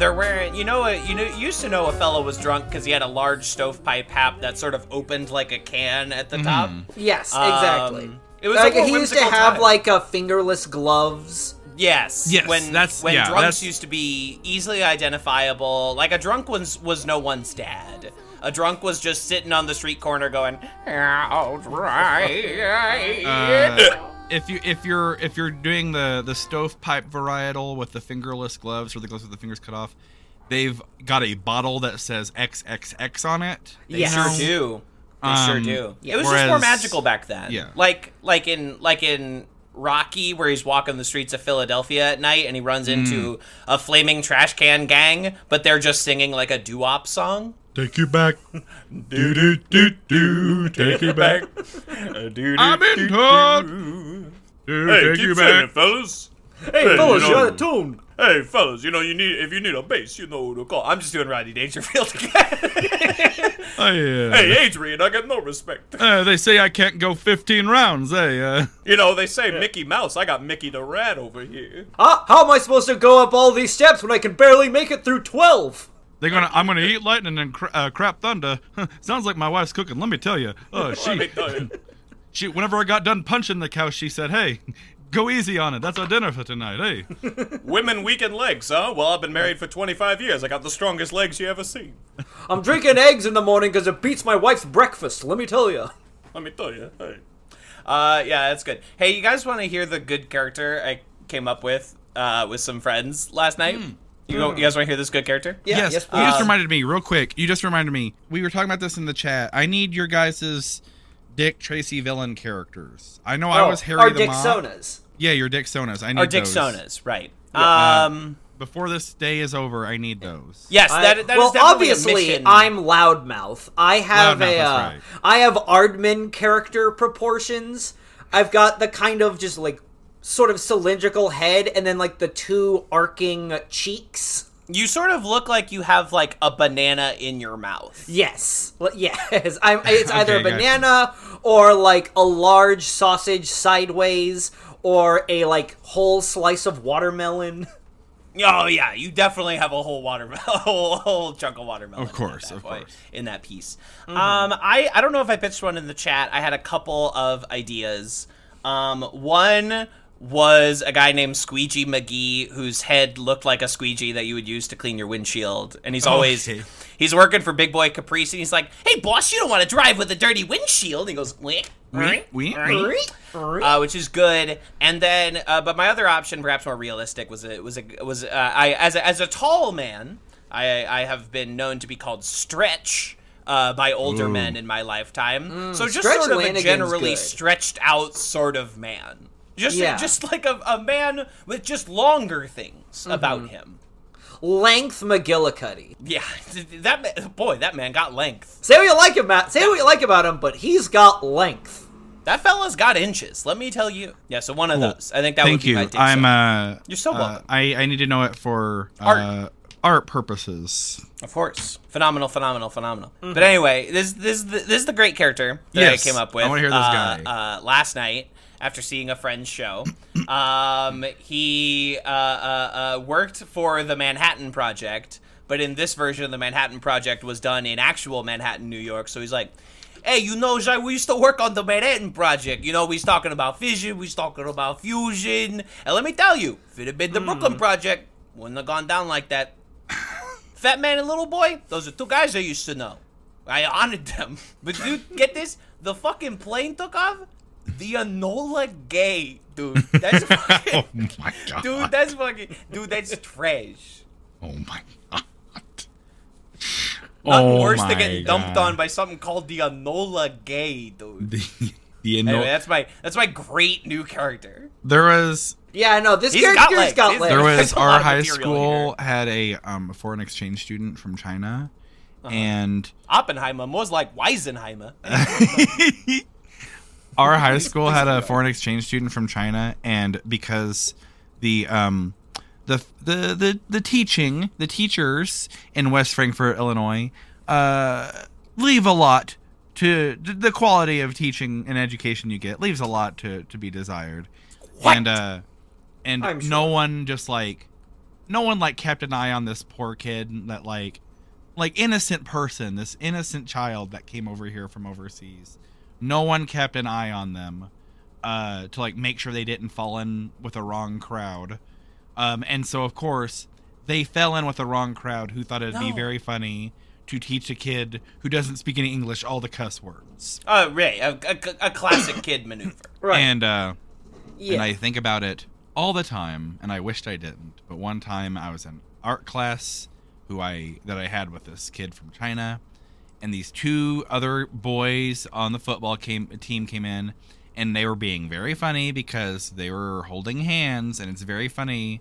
Yeah, they're wearing. You know, you know, you used to know a fellow was drunk because he had a large stovepipe hat that sort of opened like a can at the top. Yes, Um, exactly. it was like a he used to have time. like a fingerless gloves. Yes. Yes, When that's- when yeah, drunks that's- used to be easily identifiable. Like a drunk was was no one's dad. A drunk was just sitting on the street corner going, "Out right." Uh, if you if you're if you're doing the the stovepipe varietal with the fingerless gloves or the gloves with the fingers cut off, they've got a bottle that says XXX on it. They Yes. sure do. They sure Um, do. yeah. It was just more magical back then. yeah. Like like in like in Rocky where he's walking the streets of Philadelphia at night and he runs into Mm. a flaming trash can gang, but they're just singing like a doo-wop song. Take you back, do do do do. Take you back, I'm in touch. do Hey, keep saying it, fellas. Hey, fellas, you you're know- out of tune. Hey, fellas, you know you need if you need a bass, you know who to call. I'm just doing Rodney Dangerfield again. Oh, yeah. Hey, Adrian, I got no respect. Uh, they say I can't go 15 rounds. Hey, uh, You know they say Mickey Mouse. I got Mickey the Rat over here. Huh? How am I supposed to go up all these steps when I can barely make it through twelve? They're gonna. I'm gonna eat lightning and cra- uh, crap thunder. Sounds like my wife's cooking. Let me tell you. Uh, Let me she, tell you. she. Whenever I got done punching the cow, she said, "Hey, go easy on it. That's our dinner for tonight. Hey." Women weaken legs, huh? Well, I've been married for 25 years. I got the strongest legs you ever seen. I'm drinking eggs in the morning because it beats my wife's breakfast. Let me tell you. Let me tell you. Hey. Uh, yeah, that's good. Hey, you guys want to hear the good character I came up with uh, with some friends last night? You, go, you guys want to hear this good character? Yeah, yes, yes, you just reminded me real quick. You just reminded me. We were talking about this in the chat. I need your guys' Dick Tracy villain characters. I know I Oh, was Harry our the Mob. Dixonas. Yeah, your Dick Sonas. I need Or Dick those. Sonas, right? Uh, Um, Before this day is over, I need those. yes, I- that, that is well, definitely a obviously, mission. I'm loudmouth. I have Loudmouth, a, that's uh, right. I have Aardman character proportions. I've got the kind of just like sort of cylindrical head, and then like the two arcing cheeks. You sort of look like you have like a banana in your mouth. Yes, Well, yes. I'm, it's either a Okay, gotcha. banana or like a large sausage sideways, or a like whole slice of watermelon. Oh yeah, you definitely have a whole watermelon, a whole, whole chunk of watermelon. Of course, in that of course. in that piece. Um, I I don't know if I pitched one in the chat. I had a couple of ideas. Um, one was a guy named Squeegee McGee whose head looked like a squeegee that you would use to clean your windshield, and he's always Okay. he's working for Big Boy Caprice, and he's like, "Hey boss, you don't want to drive with a dirty windshield." And he goes, "Wink." Uh, which is good. And then, uh, but my other option, perhaps more realistic, was a, was a, was uh, I as a, as a tall man, I I have been known to be called Stretch. Uh, by older men in my lifetime, so just sort of a generally good. stretched out sort of man, just Yeah. just like a, a man with just longer things about him. Length McGillicuddy. Yeah, that boy, that man got length. Say what you like about say what you like about him, but he's got length. That fella's got inches. Let me tell you. Yeah, so one of Cool. those. I think that would Thank be you. my take. I'm uh You're so uh, welcome. I I need to know it for uh, Art. art purposes. Of course, phenomenal, phenomenal, phenomenal. But anyway, this this is the, this is the great character that Yes, I came up with. I with. wanna hear this uh, guy. Uh, last night after seeing a friend's show, um, he uh, uh, uh, worked for the Manhattan Project, but in this version of the Manhattan Project was done in actual Manhattan, New York. So he's like. Hey, you know, Jai, we used to work on the Manhattan Project. You know, we was talking about fission, we was talking about fusion. And let me tell you, if it had been the Brooklyn Project, wouldn't have gone down like that. Fat Man and Little Boy, those are two guys I used to know. I honored them. But dude, get this, the fucking plane took off. The Enola Gay, dude. That's fucking, Oh my god. dude. That's fucking, dude. That's trash. oh my god. Nothing oh worse my than getting dumped on by something called the Enola Gay, dude. The, the Anyway, that's my that's my great new character. there was Yeah, I know this He's got character's legs. got He's- legs. there was There's a lot our high material school had a um foreign exchange student from China Uh-huh. and Oppenheimer, more like Weisenheimer. our high school had a foreign exchange student from China, and because the um the the the the teaching the teachers in West Frankfort, Illinois, uh, leave a lot to the quality of teaching and education you get leaves a lot to to be desired, What? and uh, and I'm no sure. one just like no one like kept an eye on this poor kid that like like innocent person, this innocent child that came over here from overseas. No one kept an eye on them uh, to like make sure they didn't fall in with the wrong crowd. Um, and so of course they fell in with the wrong crowd who thought it'd be very funny to teach a kid who doesn't speak any English all the cuss words. Oh, right, a, a, a classic kid maneuver. Right. And uh, yeah. and I think about it all the time, and I wished I didn't. But one time I was in art class, who I that I had with this kid from China, and these two other boys on the football came, team came in, and they were being very funny because they were holding hands, and it's very funny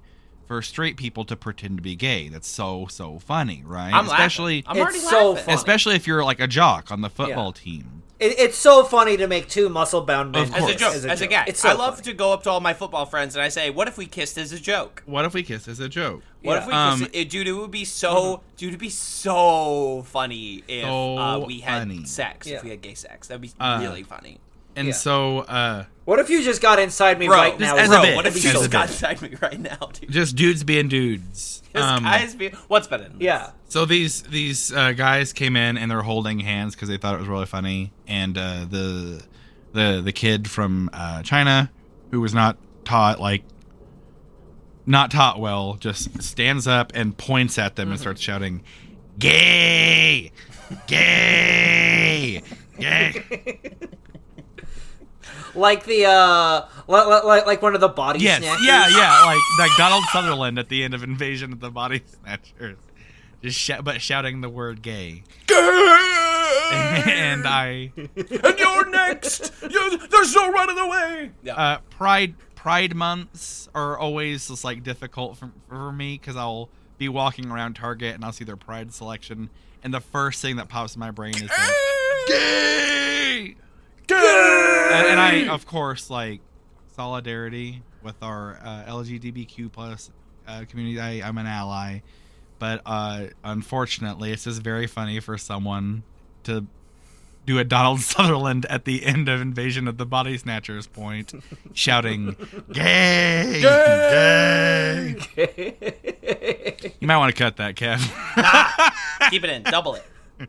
for straight people to pretend to be gay. That's so so funny, right? I'm especially laughing. I'm already It's so laughing. funny. especially if you're like a jock on the football Yeah. team. It, it's so funny to make two muscle bound men Of As a joke, as a, guy. It's so I love funny. to go up to all my football friends and I say, "What if we kissed as a joke? What if we kissed as a joke? What Yeah. if we Um, kissed?" It, dude, it would be so, dude, it'd be so funny if So uh, we had funny. sex. Yeah. If we had gay sex, that'd be Uh, really funny. And Yeah. so uh What if you just got inside me Bro, right now? as a bro, bit, what if you just got bit. inside me right now, dude? just dudes being dudes. Just Um, guys be what's better? Yeah. so these these uh, guys came in and they're holding hands because they thought it was really funny, and uh, the the the kid from uh, China who was not taught like not taught well just stands up and points at them and starts shouting, "Gay, gay, gay." Like the uh, like, like, like one of the body Yes, snatchers. yeah, yeah, like like Donald Sutherland at the end of Invasion of the Body Snatchers, just sh- but shouting the word "gay," Gay. and I and you're next. You, there's no running away. Yeah. uh, Pride Pride months are always just like difficult for, for me because I'll be walking around Target and I'll see their Pride selection, and the first thing that pops in my brain is that, gay, and, and I of course like solidarity with our uh, LGBTQ plus uh, community. I, I'm an ally, but uh, unfortunately, it's just very funny for someone to do a Donald Sutherland at the end of Invasion of the Body Snatchers point, shouting "Gay, gay." You might want to cut that, Kev. Keep it in, double it.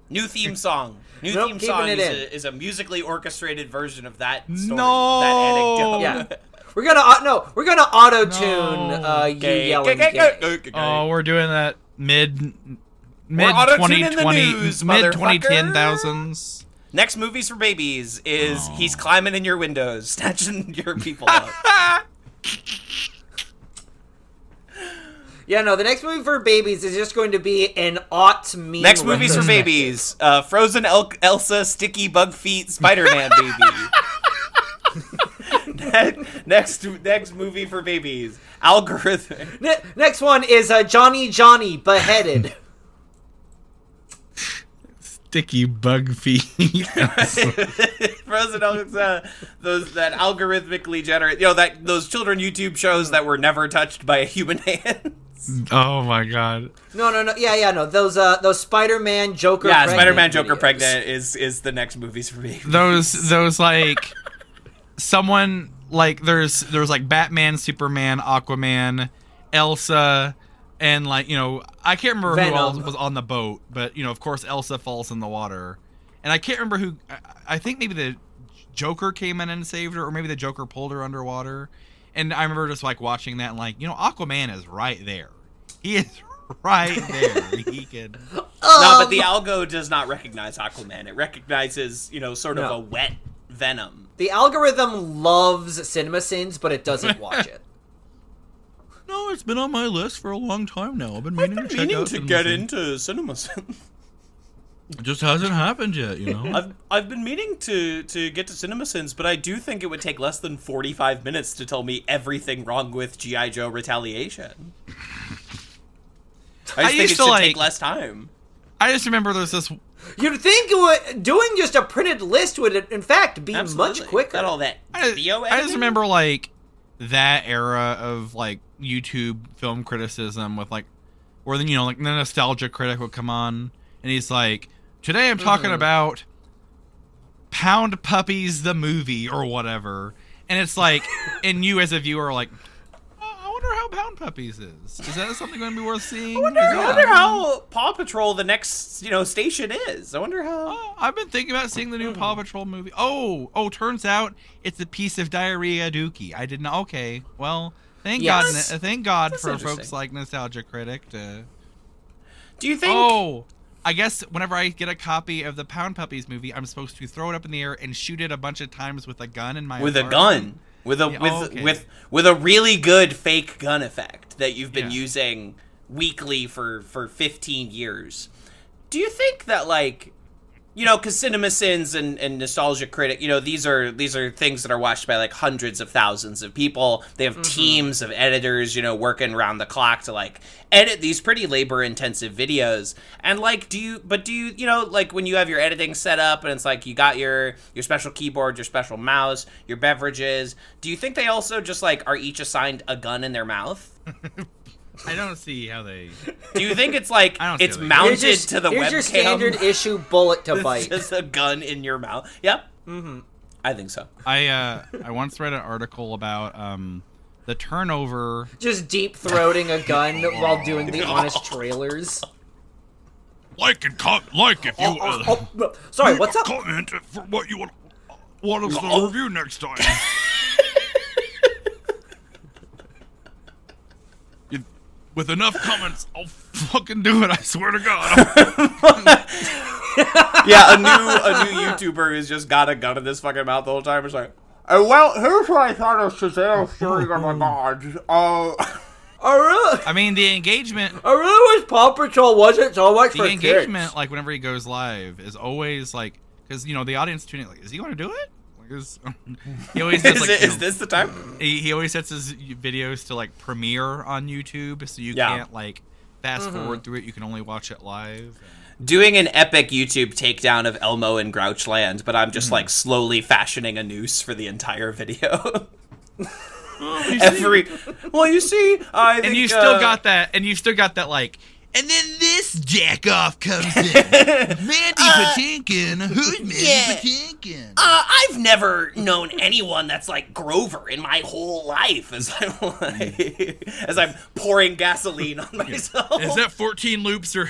New theme song. New Nope, theme song it is in. a, is a musically orchestrated version of that story. No. That Yeah. We're gonna uh, no, we're gonna auto tune No. uh, you Gay, yelling. gay, gay. gay, gay, gay. oh, we're doing that mid mid auto-tuning twenty the twenty news, mid twenty motherfucker. ten thousands. Next movies for babies is Oh. he's climbing in your windows, snatching your people up. Yeah, no, the next movie for babies is just going to be an aught meme. Next movies for babies: uh, Frozen El- Elsa, Sticky Bug Feet, Spider-Man baby. Next, next movie for babies: Algorithm. Ne- next one is uh, Johnny Johnny beheaded. Sticky bug feet. Frozen Elsa, those that algorithmically generate, you know, that those children YouTube shows that were never touched by a human hand. Oh my god. No, no, no. Yeah, yeah, no. Those uh, those Spider-Man Joker. yeah, pregnant Spider-Man Joker videos. pregnant is is the next movies for me. those those like someone like there's there's like Batman, Superman, Aquaman, Elsa, and like you know I can't remember Venom. who else was on the boat, but you know of course Elsa falls in the water, and I can't remember who. I, I think maybe the Joker came in and saved her, or maybe the Joker pulled her underwater. And I remember just like watching that and like you know Aquaman is right there. He is right there. he can. no, Um, but the algo does not recognize Aquaman. It recognizes, you know, sort of No. a wet venom. The algorithm loves CinemaSins, but it doesn't watch it. No, it's been on my list for a long time now. I've been meaning to check Meaning out to get into cinema into cinemas. It just hasn't happened yet, you know. I've I've been meaning to to get to CinemaSins, but I do think it would take less than forty five minutes to tell me everything wrong with GI Joe Retaliation. I I think used it to, should like- take less time. I just remember there's this. You'd think it would, doing just a printed list would, in fact, be Absolutely. much quicker. Got all that I, video I just remember like that era of like YouTube film criticism with like, where then you know like the nostalgia critic would come on and he's like, today I'm talking Mm-hmm. about Pound Puppies the movie or whatever, and it's like, and you as a viewer are like, oh, I wonder how Pound Pound Puppies is. Is that something going to be worth seeing? I wonder, I wonder how Paw Patrol the next you know station is. I wonder how. Oh, I've been thinking about seeing the new Paw Patrol movie. Oh, oh, turns out it's a piece of diarrhea dookie. I didn't. Okay, well, thank Yes. God. Thank God That's for folks like Nostalgia Critic to. Do you think? Oh, I guess whenever I get a copy of the Pound Puppies movie, I'm supposed to throw it up in the air and shoot it a bunch of times with a gun in my with a gun with a Yeah, with okay. with with a really good fake gun effect that you've been Yeah. using weekly for for 15 years do you think that like you know because CinemaSins and, and nostalgia critic you know these are these are things that are watched by like hundreds of thousands of people. They have mm-hmm. teams of editors you know working around the clock to like edit these pretty labor intensive videos. And like do you but do you you know like when you have your editing set up and it's like you got your your special keyboard your special mouse your beverages do you think they also just like are each assigned a gun in their mouth I don't see how they. do you think it's like I don't see it's mounted Here's to the here's webcam your standard issue bullet to It's bite. just a gun in your mouth. Yep. Mm-hmm. I think so. I uh, I once read an article about um, the turnover. Just deep throating a gun while doing the honest trailers. Like and comment, like if you. Oh, oh, oh, sorry, what's up? Comment for what you want. Want us to review next time. You- with enough comments, I'll fucking do it. I swear to God. Yeah, a new a new YouTuber who's just got a gun in his fucking mouth the whole time. It's like, oh, well, here's what I thought of Shazam shooting on my god. Uh, I really, I mean, the engagement, I really wish Paw Patrol wasn't so much the for engagement, kids. like whenever he goes live, is always like, because you know the audience tuning, like, is he going to do it? Like, is, he always does is, like, it, you is know, this the time? he, he always sets his videos to like premiere on YouTube, so you Yeah. can't like fast forward through it. You can only watch it live. Doing an epic YouTube takedown of Elmo and Grouchland, but I'm just Mm-hmm. like slowly fashioning a noose for the entire video. Every well, you see, I think, and you still uh, got that, and you still got that like. And then this jack off comes in. Mandy Patinkin. Who's Mandy yeah. Patinkin? Uh, I've never known anyone that's like Grover in my whole life. As I'm like, as I'm pouring gasoline on myself. Is that 14 loops or?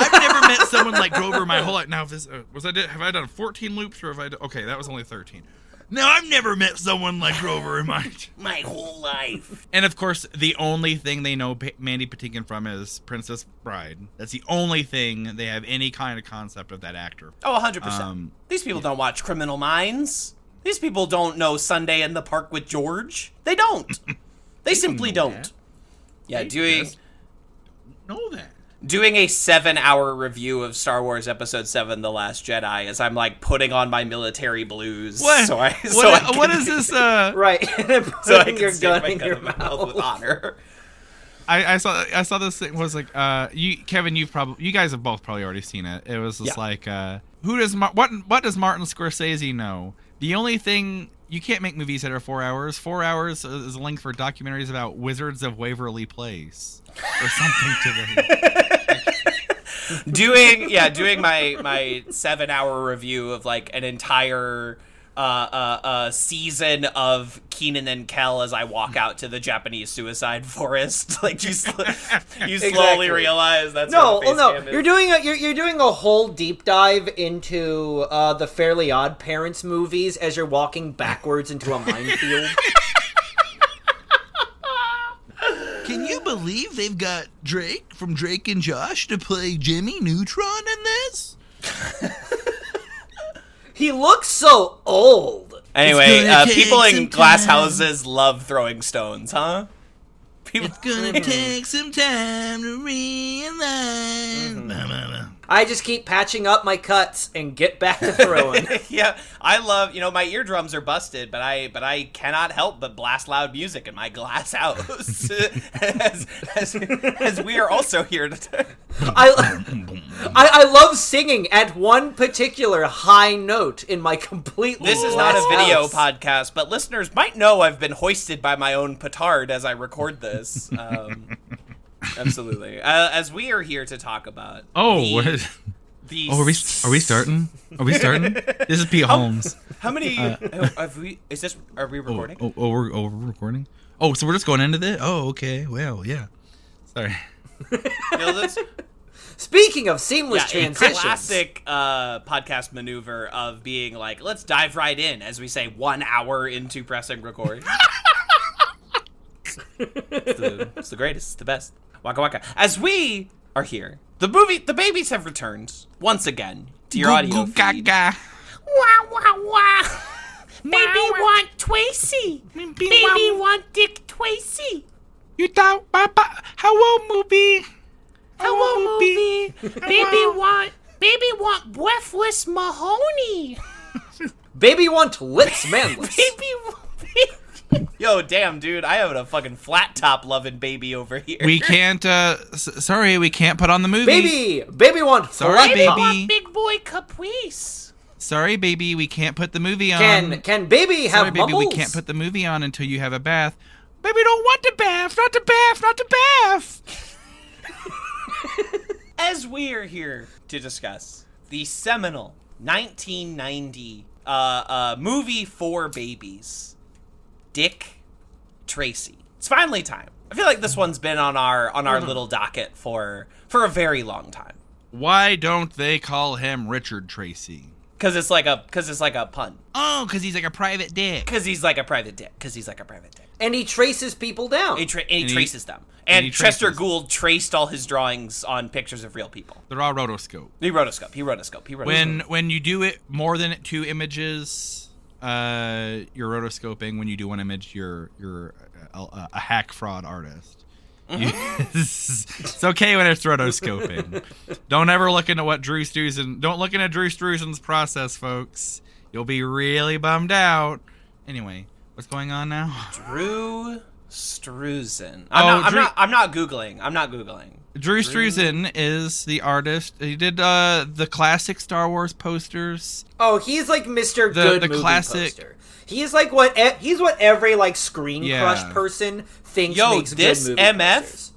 I've never met someone like Grover my whole life. Now, if this uh, was I did, have I done 14 loops or have I? Done, okay, that was only 13. No, I've never met someone like Grover in my. my whole life? And of course, the only thing they know Pa- Mandy Patinkin from is Princess Bride. That's the only thing they have any kind of concept of that actor. Oh, 100 percent. Um, These people don't watch Criminal Minds. These people don't know Sunday in the Park with George. They don't. They simply know don't. that. Yeah, They doing just Know that. Doing a seven hour review of Star Wars Episode Seven: The Last Jedi as I'm like putting on my military blues. What? So I. what, so I can- is this? Uh, Right, So I can your stick gun my in gun your in my mouth with honor. I, I saw I saw this thing was like uh you Kevin you've probably you guys have both probably already seen it. It was just Yeah. like uh who does Mar- what what does Martin Scorsese know? The only thing you can't make movies that are four hours. Four hours is a length for documentaries about Wizards of Waverly Place or something to the. doing yeah doing my my seven hour review of like an entire uh, uh, uh, season of Kenan and Kel as I walk out to the Japanese suicide forest. like you, sl- you slowly Exactly. realize that's No, what a oh no, is. you're doing a you're, you're doing a whole deep dive into uh, the Fairly Odd Parents movies as you're walking backwards into a minefield. Can you believe they've got Drake from Drake and Josh to play Jimmy Neutron in this? he looks so old. Anyway, uh, people in glass time. houses love throwing stones, huh? People, gonna take some time to realize. I just keep patching up my cuts and get back to throwing. yeah, I love you know my eardrums are busted, but I but I cannot help but blast loud music in my glass house, as, as, as we are also here to. I, I I love singing at one particular high note in my completely. This is not a video house. podcast, but listeners might know I've been hoisted by my own petard as I record this. Um, absolutely, uh, as we are here to talk about Oh, the, what is- The Oh, are we are we starting? Are we starting? This is Pete Holmes. How many have we? Is this? Are we Oh, recording? oh, oh, we're, oh, we're recording. Oh, so we're just going into this. Oh, okay. Well, yeah. Sorry. You know, that's- Speaking of seamless yeah, a transitions, classic uh, podcast maneuver of being like, let's dive right in, as we say, one hour into pressing record. it's, the, it's the greatest, it's the best. Waka waka. As we are here, the movie, the babies have returned once again to your audio feed. gaga. Wah wah wah. Baby want Tracy. Baby want Dick Tracy. You thought, Papa? Hello, movie. Hello, movie. Baby want. Baby want breathless Mahoney. baby want lips Manlis. Baby. Yo, damn, dude, I have a fucking flat top loving baby over here. We can't. uh s- Sorry, we can't put on the movie. baby, baby want Sorry, flat baby. top. want big boy caprice. Sorry, baby. We can't put the movie on. Can can baby have Sorry, baby. We bubbles? can't put the movie on until you have a bath. Baby, don't want to bath. Not to bath. Not to bath. As we are here to discuss the seminal 1990 uh, uh, movie for babies, Dick Tracy. It's finally time. I feel like this one's been on our on our hmm. little docket for for a very long time Why don't they call him Richard Tracy? because it's like a because it's like a pun Oh, because he's like a private dick. because he's like a private dick because he's like a private dick. And he traces people down. He tra- and he And he- traces them. and And, Chester traces. Gould traced all his drawings on pictures of real people. They're all rotoscope. He rotoscope. He rotoscope. He rotoscope. When when you do it more than two images, uh, you're rotoscoping. When you do one image, you're you're a, a hack fraud artist. You- it's okay when it's rotoscoping. don't ever look into what Drew Struzan. Don't look into Drew Struzan's process, folks. You'll be really bummed out. Anyway, what's going on now? Drew Struzan. Oh, I'm, not, I'm Drew- not. I'm not googling. I'm not googling. Drew Struzan is the artist. He did uh, the classic Star Wars posters. oh, he's like Mr. The- Good the movie classic- poster. He's like what e- he's what every like screen Yeah. crush person thinks Yo, makes this good movie MF posters.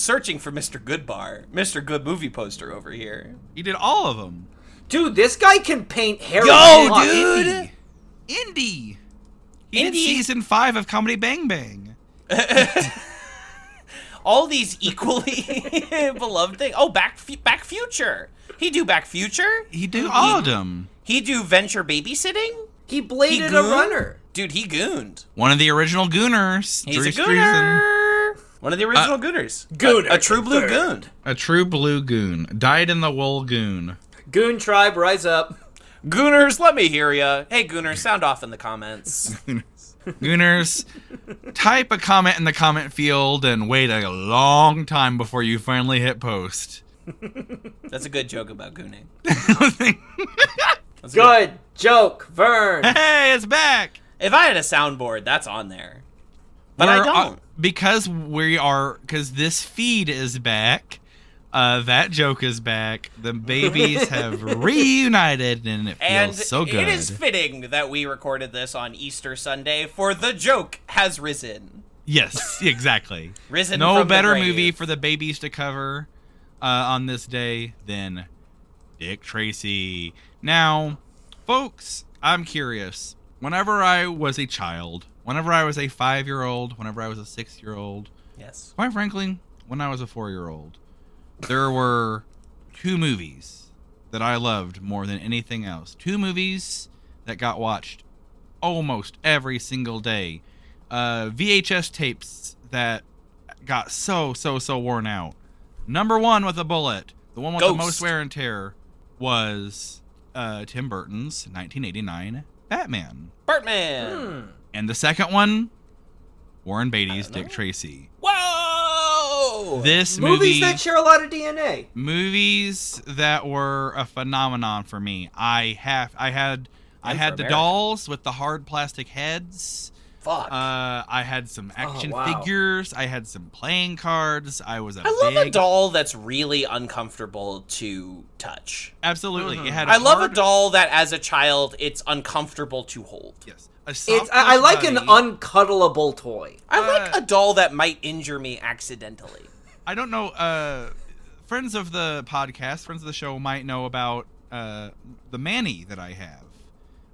searching for Mr. Goodbar, Mr. Good movie poster over here. He did all of them. Dude, this guy can paint Harry Yo, dude! Indie. Indie. He did Indie. season five of Comedy Bang Bang. All these equally beloved things. Oh, Back Back Future. He do Back Future. He do all of them. He do Venture Babysitting. He bladed a runner. Dude, he gooned. One of the original Gooners. He's Drew a Struzan. gooner. One of the original uh, gooners. Gooner A, a true blue confirmed. goon. A true blue goon. Died in the wool goon. Goon tribe, rise up. Gooners, let me hear ya. Hey, Gooners, sound off in the comments. Gooners, type a comment in the comment field and wait a long time before you finally hit post. That's a good joke about gooning. That's a Good joke, Vern. hey, it's back. If I had a soundboard, that's on there. But I We're, uh, don't. because we are because this feed is back. Uh, that joke is back. The babies have reunited, and it feels and so good. it is fitting that we recorded this on Easter Sunday, for the joke has risen. yes, exactly. Risen no better movie for the babies to cover uh, on this day than Dick Tracy. Now, folks, I'm curious. Whenever I was a child, whenever I was a five year old, whenever I was a six year old, Yes. quite frankly, when I was a four year old, there were two movies that I loved more than anything else. Two movies that got watched almost every single day. Uh, VHS tapes that got so, so, so worn out. Number one with a bullet, the one with the most wear and tear, was uh, Tim Burton's 1989 Batman. Bartman. And the second one, Warren Beatty's. Dick Tracy. Whoa! This Movies movie, that share a lot of DNA. movies that were a phenomenon for me. I have, I had, I And had the America. dolls with the hard plastic heads. Fuck. Uh, I had some action wow. figures. I had some playing cards. I was a I love big, a doll that's really uncomfortable to touch. Absolutely, it had. I love a doll that, as a child, it's uncomfortable to hold. Yes, a It's I, I like an body. uncuddleable toy. I like Uh, a doll that might injure me accidentally. I don't know. Uh, friends of the podcast, friends of the show, might know about uh, the Manny that I have.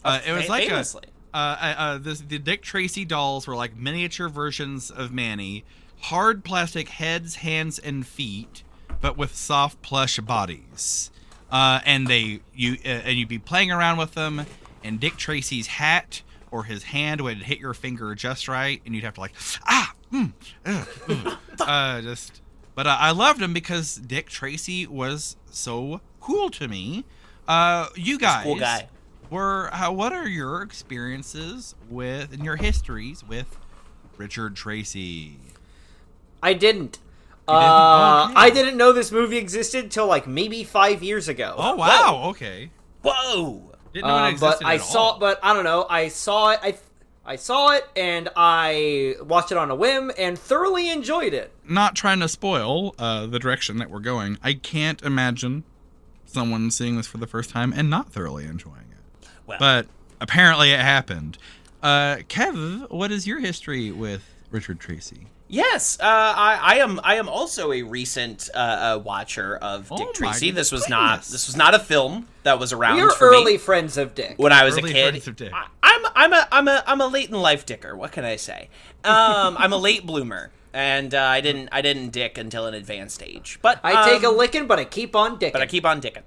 Uh, it was Fa- like a, famously. uh, uh, uh, this, the Dick Tracy dolls were like miniature versions of Manny, hard plastic heads, hands, and feet, but with soft plush bodies. Uh, and they you uh, and you'd be playing around with them, and Dick Tracy's hat or his hand would hit your finger just right, and you'd have to like ah, mm, ugh, ugh. uh, just. But uh, I loved him because Dick Tracy was so cool to me. Uh, you guys, cool guy. were how, what are your experiences with and your histories with Richard Tracy? I didn't. didn't? Uh, Okay. I didn't know this movie existed till like maybe five years ago. Oh wow, okay. Whoa! Didn't know it Um, existed but I at saw, all. but I don't know. I saw it. I I saw it, and I watched it on a whim and thoroughly enjoyed it. Not trying to spoil uh, the direction that we're going. I can't imagine someone seeing this for the first time and not thoroughly enjoying it. Well, But apparently it happened. Uh, Kev, what is your history with Richard Tracy? Yes, uh, I, I am. I am also a recent uh, uh, watcher of Oh Dick my Tracy. This was not. This was not a film that was around We are for early me friends of Dick. when I was Early a kid. friends of Dick. I, I'm. I'm a. I'm a. I'm a late in life dicker. What can I say? Um, I'm a late bloomer, and uh, I didn't. I didn't dick until an advanced age. But I take a um, licking, but I keep on dicking. but I keep on dicking.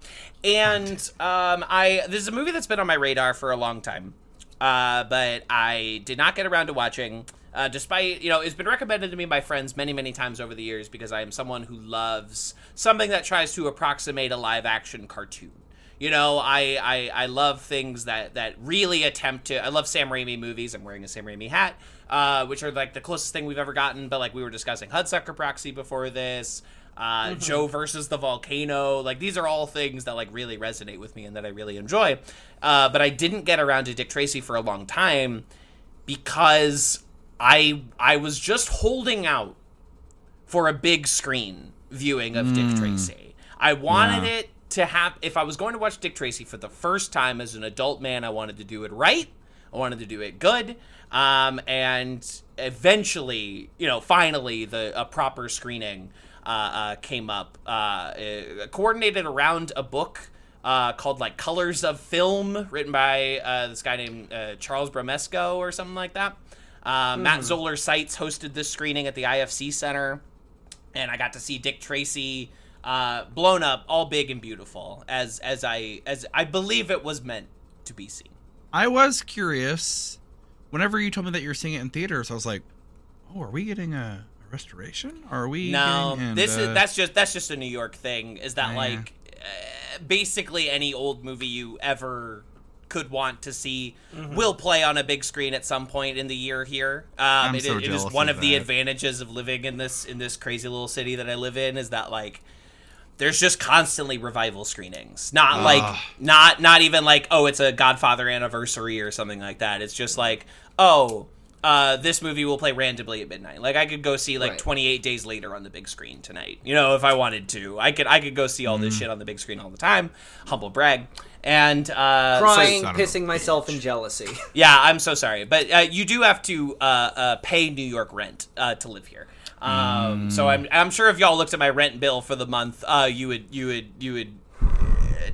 And um, I this is a movie that's been on my radar for a long time, uh, but I did not get around to watching. Uh, despite you know, it's been recommended to me by friends many, many times over the years because I am someone who loves something that tries to approximate a live action cartoon. You know, I, I I love things that that really attempt to. I love Sam Raimi movies. I'm wearing a Sam Raimi hat, uh, which are like the closest thing we've ever gotten. But like we were discussing Hudsucker Proxy before this, uh, Joe versus the volcano. Like these are all things that like really resonate with me and that I really enjoy. Uh, but I didn't get around to Dick Tracy for a long time because I I was just holding out for a big screen viewing of Dick Tracy. I wanted Yeah. it to have if I was going to watch Dick Tracy for the first time as an adult man, I wanted to do it right. I wanted to do it good. Um, and eventually, you know, finally, the a proper screening uh, uh, came up, uh, uh, coordinated around a book uh, called like Colors of Film, written by uh, this guy named uh, Charles Bramesco or something like that. Uh, Matt Zoller Seitz hosted this screening at the IFC Center, and I got to see Dick Tracy uh, blown up, all big and beautiful, as as I as I believe it was meant to be seen. I was curious. Whenever you told me that you're seeing it in theaters, I was like, "Oh, are we getting a, restoration? Or are we?" No, getting- and, this uh, is that's just that's just a New York thing. Is that Yeah. like uh, basically any old movie you ever could want to see Mm-hmm. will play on a big screen at some point in the year here. Um, it, so it is one of of the advantages of living in this in this crazy little city that I live in is that like there's just constantly revival screenings. Not like Ugh. not not even like oh it's a Godfather anniversary or something like that. It's just like oh uh, this movie will play randomly at midnight. Like I could go see like Right. 28 days later on the big screen tonight. You know, if I wanted to, I could I could go see all this Mm. shit on the big screen all the time. Humble brag. And uh, Crying, son of a pissing myself in jealousy. yeah, I'm so sorry, but uh, you do have to uh, uh, pay New York rent uh, to live here. Um, So I'm I'm sure if y'all looked at my rent bill for the month, uh, you would you would you would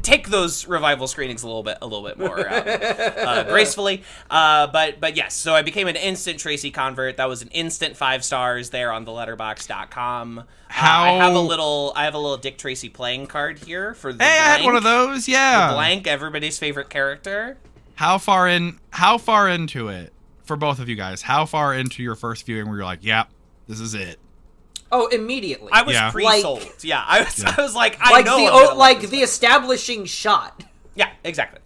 take those revival screenings a little bit a little bit more um, uh, gracefully. Uh, but but yes, so I became an instant Tracy convert. That was an instant five stars there on the letterboxd.com. Uh, I have a little I have a little Dick Tracy playing card here for the Hey, I had one of those. Yeah. Blank, everybody's favorite character. How far in? How far into it for both of you guys? How far into your first viewing where you're like, "Yep, this is it." Oh, immediately. I was Yeah. pre-sold. yeah, I was. I was like, I like know the I'm oh, gonna like love the this. establishing shot. Yeah, exactly.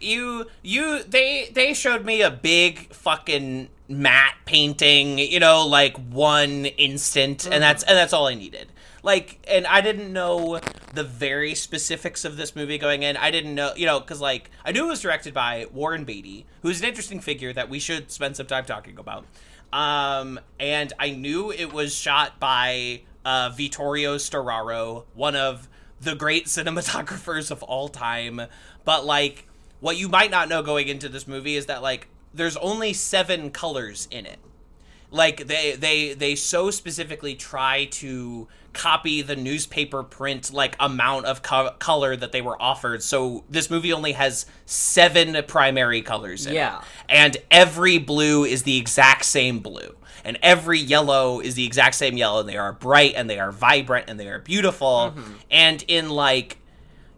You you they they showed me a big fucking matte painting, you know, like one instant, and that's mm-hmm. and that's all I needed. Like, and I didn't know the very specifics of this movie going in. I didn't know, you know, because like I knew it was directed by Warren Beatty, who's an interesting figure that we should spend some time talking about. Um, and I knew it was shot by uh, Vittorio Storaro, one of the great cinematographers of all time. But like, what you might not know going into this movie is that like there's only seven colors in it. Like they they they so specifically try to copy the newspaper print like amount of co- color that they were offered. So this movie only has seven primary colors in Yeah. it and every blue is the exact same blue. And every yellow is the exact same yellow. And they are bright and they are vibrant and they are beautiful. Mm-hmm. And in like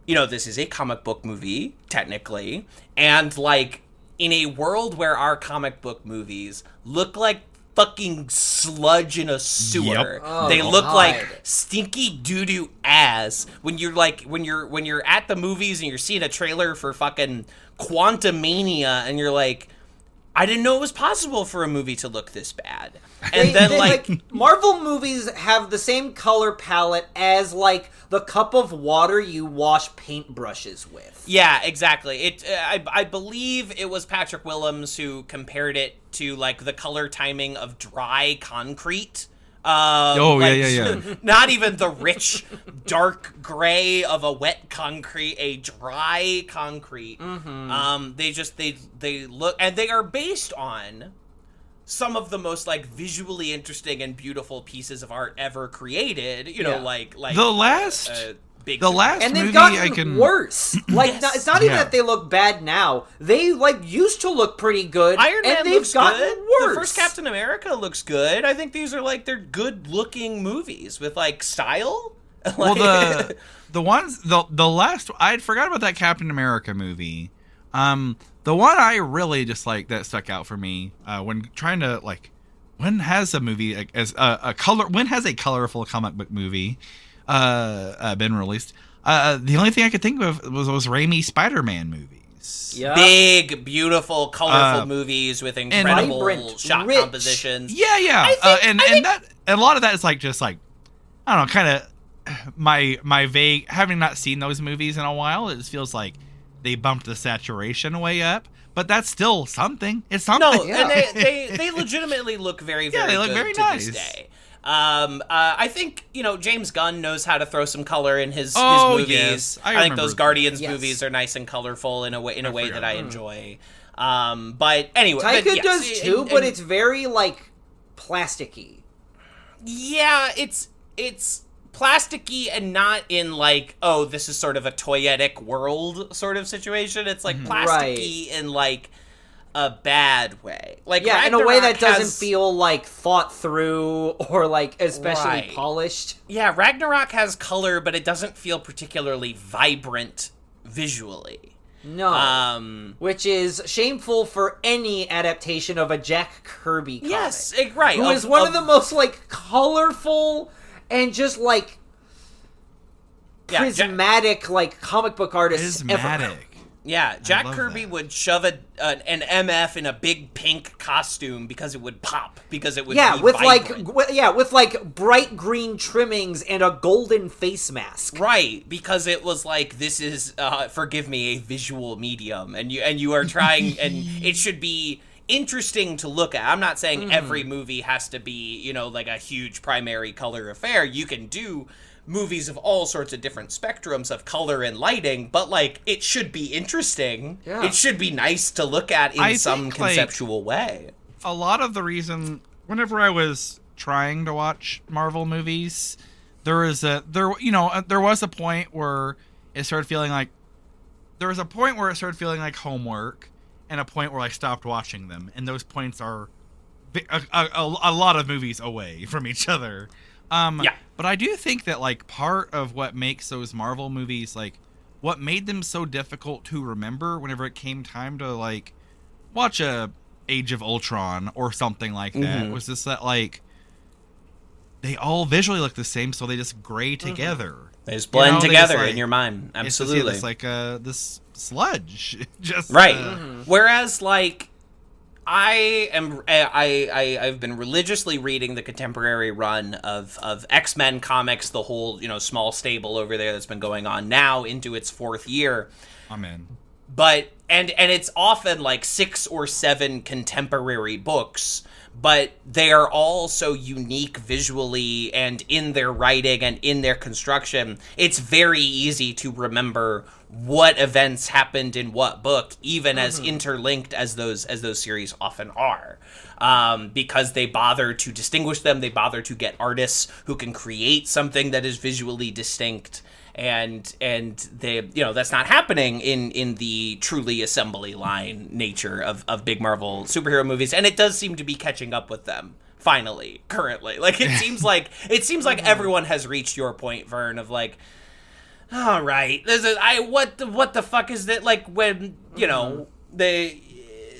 you know this is a comic book movie technically. And like in a world where our comic book movies look like fucking sludge in a sewer Yep. Oh, they look God. like stinky doo-doo ass when you're like when you're when you're at the movies and you're seeing a trailer for fucking Quantumania and you're like I didn't know it was possible for a movie to look this bad. And They- then they, like, Marvel movies have the same color palette as like the cup of water you wash paintbrushes with. yeah, exactly. It uh, I I believe it was Patrick Willems who compared it to like the color timing of dry concrete. Um, Oh, yeah, yeah, yeah. Not even the rich, dark gray of a wet concrete, a dry concrete. Mm-hmm. Um, they just they they look and they are based on some of the most like visually interesting and beautiful pieces of art ever created. You know, Yeah. like like The last- uh, big the last And they've movie gotten I can worse. Like Yes. not- it's not even Yeah. that they look bad now. They like used to look pretty good, Iron Man and they've looks gotten good. worse. The first Captain America looks good. I think these are like they're good looking movies with like style. well the the ones the the last I had forgot about that Captain America movie. Um, the one I really just like that stuck out for me uh, when trying to like when has a movie like, as a, a color when has a colorful comic book movie uh, uh been released? Uh, the only thing I could think of was those Raimi Spider-Man movies. yeah. big, beautiful, colorful Uh, movies with incredible Vibrant, shot rich. compositions. Yeah, yeah, think- uh, and I and think- that and a lot of that is like just like I don't know, kind of my my vague having not seen those movies in a while. It just feels like they bumped the saturation way up, but that's still something. It's something. No, and they, they they legitimately look very very they look good very to nice. this day. Um, uh, I think you know James Gunn knows how to throw some color in his, Oh, his movies. yes. I think those. Guardians Yes. movies are nice and colorful in a way in a I way forgot. that I enjoy. Um, but anyway, but Taika yes, does too, and- but it's very like plasticky. yeah, it's it's plasticky and not in like oh this is sort of a toyetic world sort of situation. It's like Mm-hmm. plasticky in like a bad way. Like Yeah, in a way that Ragnarok doesn't feel like thought through or like especially Right. polished. Yeah, Ragnarok has color, but it doesn't feel particularly vibrant visually. No. Um, which is shameful for any adaptation of a Jack Kirby comic. yes, right. Who is one of, the most like colorful and just like yeah, Jack- prismatic like comic book artists ever. Yeah, Jack Kirby that. would shove a, an, an MF in a big pink costume because it would pop because it would Yeah, be with vibrant. like w- yeah, with like bright green trimmings and a golden face mask. Right, because it was like this is uh, forgive me a visual medium, and you and you are trying, and it should be interesting to look at. I'm not saying Mm-hmm. every movie has to be you know like a huge primary color affair. You can do movies of all sorts of different spectrums of color and lighting, but like it should be interesting. Yeah. It should be nice to look at in I some think, like- conceptual way. a lot of the reason whenever I was trying to watch Marvel movies, there was a there you know uh, there was a point where it started feeling like there was a point where it started feeling like homework, and a point where I stopped watching them, and those points are a, a, a, a lot of movies away from each other. Um, Yeah. But I do think that like part of what makes those Marvel movies like what made them so difficult to remember whenever it came time to like watch a Age of Ultron or something like that Mhm. was just that like they all visually look the same, so they just gray together. They just You blend know, together just, like- in your mind. It's just, Absolutely. yeah, it's like uh, this sludge, just right uh, whereas like i am eh, I, I i've been religiously reading the contemporary run of of x-men comics the whole you know small stable over there that's been going on now into its fourth year I'm in. but and and it's often like six or seven contemporary books but they are all so unique visually and in their writing and in their construction it's very easy to remember what events happened in what book, even as interlinked as those as those series often are. Um, because they bother to distinguish them, they bother to get artists who can create something that is visually distinct and and they you know that's not happening in in the truly assembly line nature of of big marvel superhero movies and it does seem to be catching up with them finally currently. Like it seems like it seems like everyone has reached your point vern of like all right. This is i what the what the fuck is that like when you know they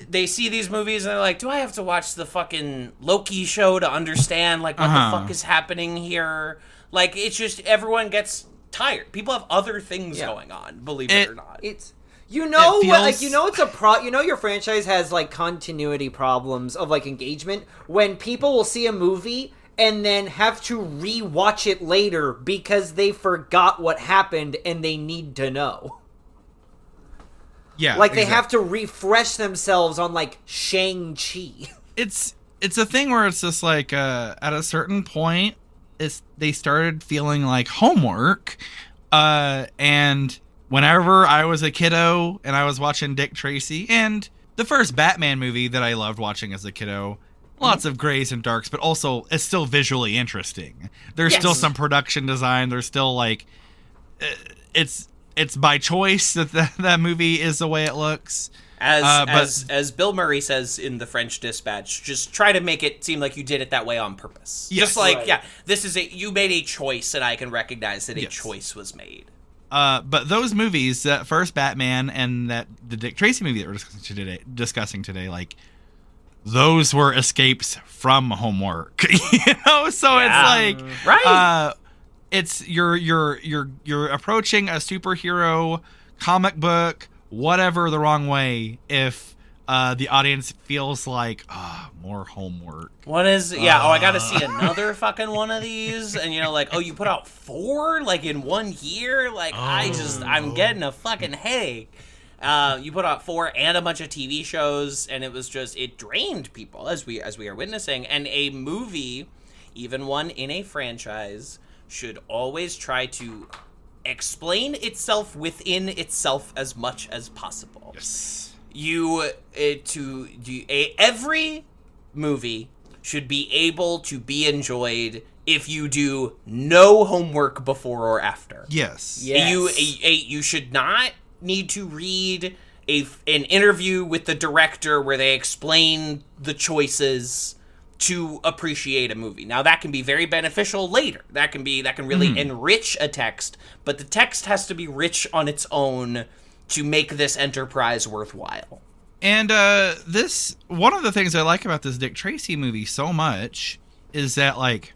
they see these movies and they're like do i have to watch the fucking loki show to understand like what Uh-huh. the fuck is happening here? Like it's just everyone gets tired. People have other things Yeah. going on believe it, It- or not. It's you know It what like you know it's a pro you know your franchise has like continuity problems of like engagement? When people will see a movie and then have to re-watch it later because they forgot what happened and they need to know. Yeah, Like they exactly. have to refresh themselves on like Shang-Chi. it's it's a thing where it's just like uh at a certain point it's they started feeling like homework uh and whenever i was a kiddo and i was watching dick tracy and the first batman movie that i loved watching as a kiddo lots of grays and darks but also it's still visually interesting there's still some production design there's still like uh, it's it's by choice that the, that movie is the way it looks as Uh, but- as as bill murray says in the french dispatch just try to make it seem like you did it that way on purpose Yes. just like Right. yeah this is a you made a choice and i can recognize that a Yes. choice was made Uh, but those movies, that first Batman and that the Dick Tracy movie that we're discussing today, discussing today, like those were escapes from homework. you know, so Yeah. it's like Right. Uh, it's you're you're you're you're approaching a superhero comic book, whatever, the wrong way. If uh, the audience feels like ah more homework. What is? Yeah. oh, I got to Uh. see another fucking one of these, and you know, like, oh, you put out four like in one year. Like, I just, I'm getting a fucking headache. Uh, you put out four and a bunch of TV shows, and it was just it drained people as we as we are witnessing. And a movie, even one in a franchise, should always try to explain itself within itself as much as possible Yes. you uh, to do a, every movie should be able to be enjoyed if you do no homework before or after. Yes. Yeah. You a, a, you should not need to read a an interview with the director where they explain the choices to appreciate a movie. Now that can be very beneficial later. That can be that can really enrich a text, but the text has to be rich on its own to make this enterprise worthwhile. And uh this one of the things I like about this Dick Tracy movie so much is that like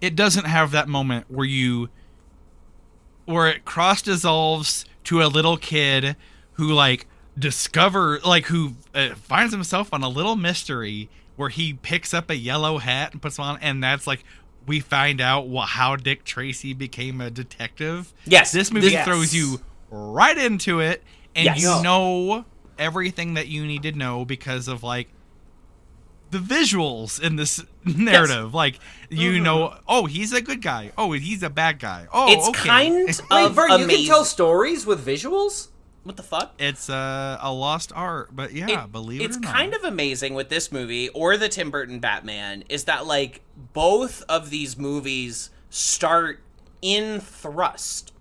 it doesn't have that moment where you where it cross dissolves to a little kid who like discover like who uh, finds himself on a little mystery where he picks up a yellow hat and puts on and that's like we find out wha how Dick Tracy became a detective. Yes, This movie Yes. throws you right into it and Yes. you know everything that you need to know because of like the visuals in this narrative. Like you know, oh, he's a good guy. Oh, he's a bad guy. Oh, It's okay. kind Wait, of Vern, you amazing. can tell stories with visuals? what the fuck? It's uh, a lost art, but yeah, It- believe it it's or not. kind of amazing with this movie or the Tim Burton Batman is that like both of these movies start in thrust.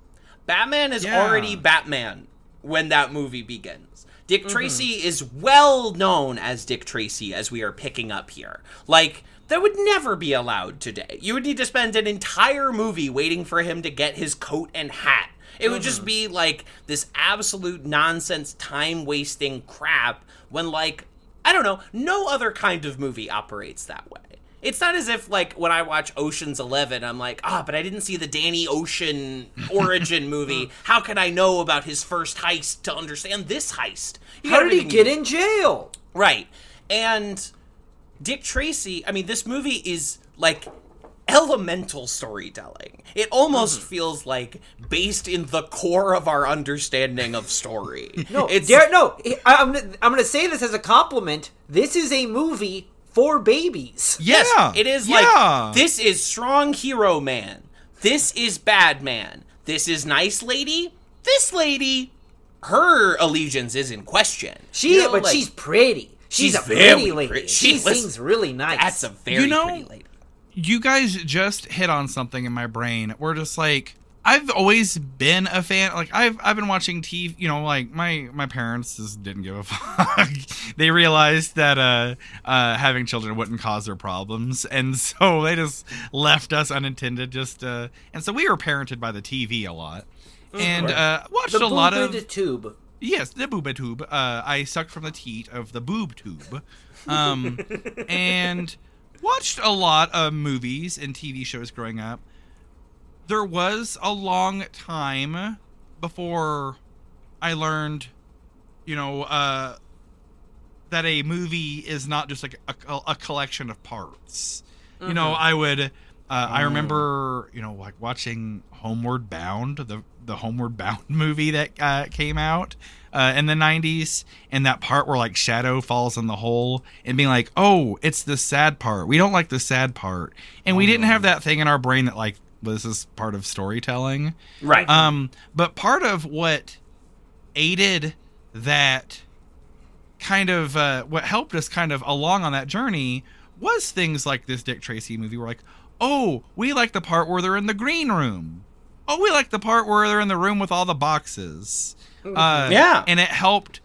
Batman is Yeah. already Batman when that movie begins. Dick mm-hmm. Tracy is well known as Dick Tracy as we are picking up here. Like that would never be allowed today. You would need to spend an entire movie waiting for him to get his coat and hat. It would just mm-hmm. be like this absolute nonsense, time wasting crap when, like, I don't know, no other kind of movie operates that way. It's not as if, like, when I watch Ocean's Eleven, I'm like, ah, but I didn't see the Danny Ocean origin movie. How can I know about his first heist to understand this heist? You How did he get in jail? Right. And Dick Tracy, I mean, this movie is like elemental storytelling. It almost Mm-hmm. feels like based in the core of our understanding of story. No, it's Dar- no. I'm I'm gonna say this as a compliment. This is a movie for babies. yes, Yeah, it is yeah. like this is strong hero man. This is bad man. This is nice lady. This lady, her allegiance is in question. She, You know, but like, she's pretty. She's, she's a very pretty lady. pretty. She, She- listen, sings really nice. that's a very You know- pretty lady. you guys just hit on something in my brain. We're just like I've always been a fan. Like I've I've been watching TV. You know, like my my parents just didn't give a fuck. they realized that uh, uh, having children wouldn't cause their problems, and so they just left us unintended. Just uh, and so we were parented by the TV a lot, and uh, watched the a lot of boob tube. Yes, the booba tube. Uh, I sucked from the teat of the boob tube, um, and watched a lot of movies and TV shows growing up. There was a long time before I learned, you know, uh, that a movie is not just like a, a collection of parts. You know, I would. Uh, I remember, you know, like watching Homeward Bound, the the Homeward Bound movie that uh, came out uh, in the '90s, and that part where like Shadow falls in the hole, and being like, "Oh, it's the sad part. We don't like the sad part," and we didn't have that thing in our brain that like this is part of storytelling. Right. Um, but part of what aided that kind of uh, what helped us kind of along on that journey was things like this Dick Tracy movie. We're like, oh, we like the part where they're in the green room. Oh, we like the part where they're in the room with all the boxes. Uh, Yeah. and it helped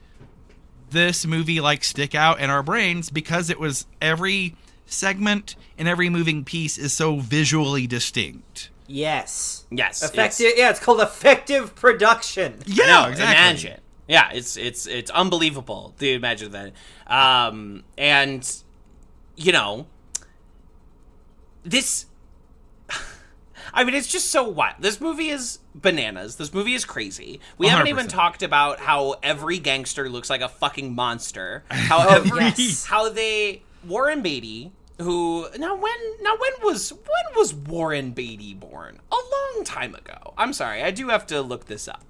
this movie like stick out in our brains because it was every segment and every moving piece is so visually distinct. Yes. yes. Effective. Yeah, it's called effective production. Yeah, no, imagine. Yeah, it's it's it's unbelievable to imagine that. Um, and you know, this. I mean, it's just so wild. This movie is bananas. This movie is crazy. We haven't even talked about how every gangster looks like a fucking monster. How every, yes. how they Warren Beatty, who now when now when was when was Warren Beatty born? A long time ago. I'm sorry, I do have to look this up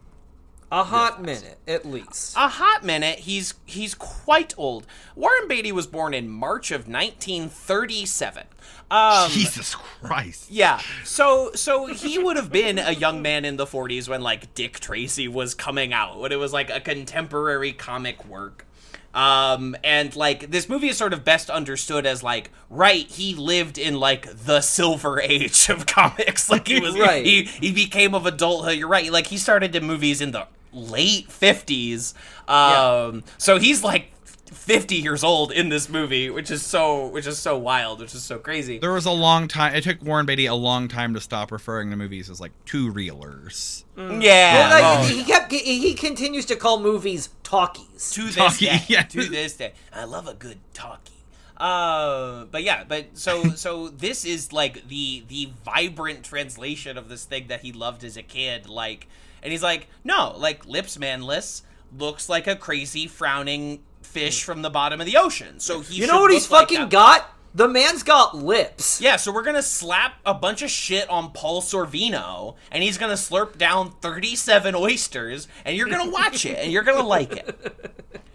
A hot minute, at least. a hot minute. He's he's quite old. Warren Beatty was born in March of 1937. Um, Jesus Christ. yeah. So so he would have been a young man in the 40s when like Dick Tracy was coming out, when it was like a contemporary comic work. Um and like this movie is sort of best understood as like right he lived in like the silver age of comics. Like he was Right. he he became of adulthood. You're right. Like he started in movies in the late 50s um so he's like 50 years old in this movie which is so which is so wild which is so crazy There was a long time. It took Warren Beatty a long time to stop referring to movies as like two reelers. yeah Well, oh, he kept. He, he continues to call movies talkies. to this Talkie, day. yeah. To this day, I love a good talkie. Uh, but yeah, but so so this is like the the vibrant translation of this thing that he loved as a kid. Like, and he's like, no, like lips Manlis looks like a crazy frowning fish from the bottom of the ocean. So he You know what he's look like fucking that. got? The man's got lips. Yeah, so we're gonna slap a bunch of shit on Paul Sorvino, and he's gonna slurp down 37 oysters, and you're gonna watch it, and you're gonna like it.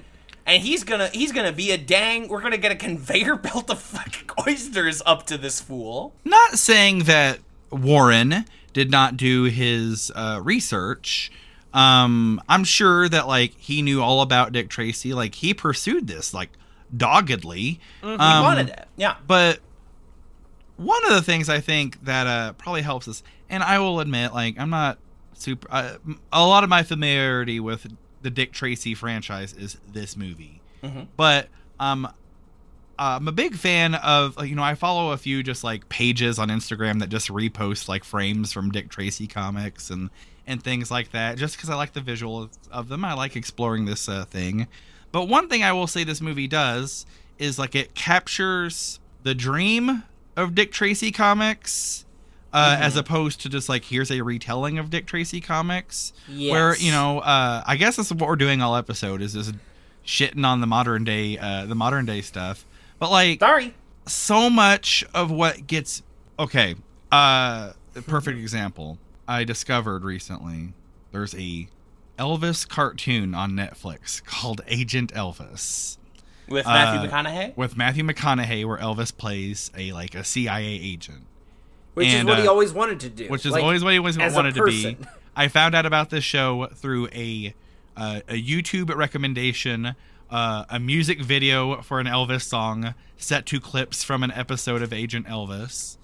And he's gonna he's gonna be a dang. We're gonna get a conveyor belt of fucking oysters up to this fool. Not saying that Warren did not do his uh, research. Um, I'm sure that like he knew all about Dick Tracy. Like he pursued this like doggedly. He Um, wanted it. Yeah. But one of the things I think that uh, probably helps us, and I will admit, like I'm not super. Uh, a lot of my familiarity with the Dick Tracy franchise is this movie, but um, I'm a big fan of you know I follow a few just like pages on Instagram that just repost like frames from Dick Tracy comics and and things like that just because I like the visual of, them. I like exploring this uh, thing. But one thing I will say this movie does is like it captures the dream of Dick Tracy comics. Uh, As opposed to just like here's a retelling of Dick Tracy comics, where you know, uh, I guess that's what we're doing all episode is just shitting on the modern day, uh, the modern day stuff. But like, Sorry. so much of what gets okay uh perfect example i discovered recently there's a elvis cartoon on netflix called agent elvis With Matthew Uh, McConaughey. with matthew mcconaughey where elvis plays a like a cia agent Which And, is what he uh, always wanted to do. which is like, always what he always wanted to be. I found out about this show through a uh, a YouTube recommendation, uh, a music video for an Elvis song set to clips from an episode of Agent Elvis,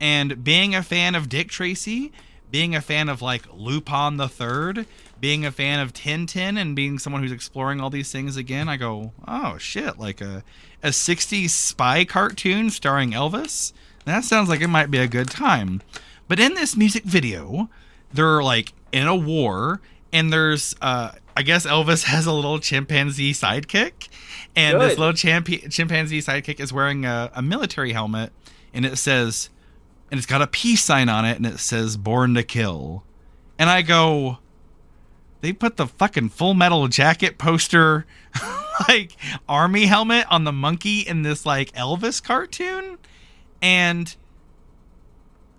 and being a fan of Dick Tracy, being a fan of like Lupin the Third, being a fan of Tintin, and being someone who's exploring all these things again, I go, oh shit, like a a '60s spy cartoon starring Elvis. That sounds like it might be a good time. But in this music video, they're like in a war, and there's uh I guess Elvis has a little chimpanzee sidekick, and this little chimpanzee sidekick is wearing a, a military helmet, and it says, and it's got a peace sign on it, and it says "Born to Kill," and I go, they put the fucking Full Metal Jacket poster, like army helmet on the monkey in this like Elvis cartoon, and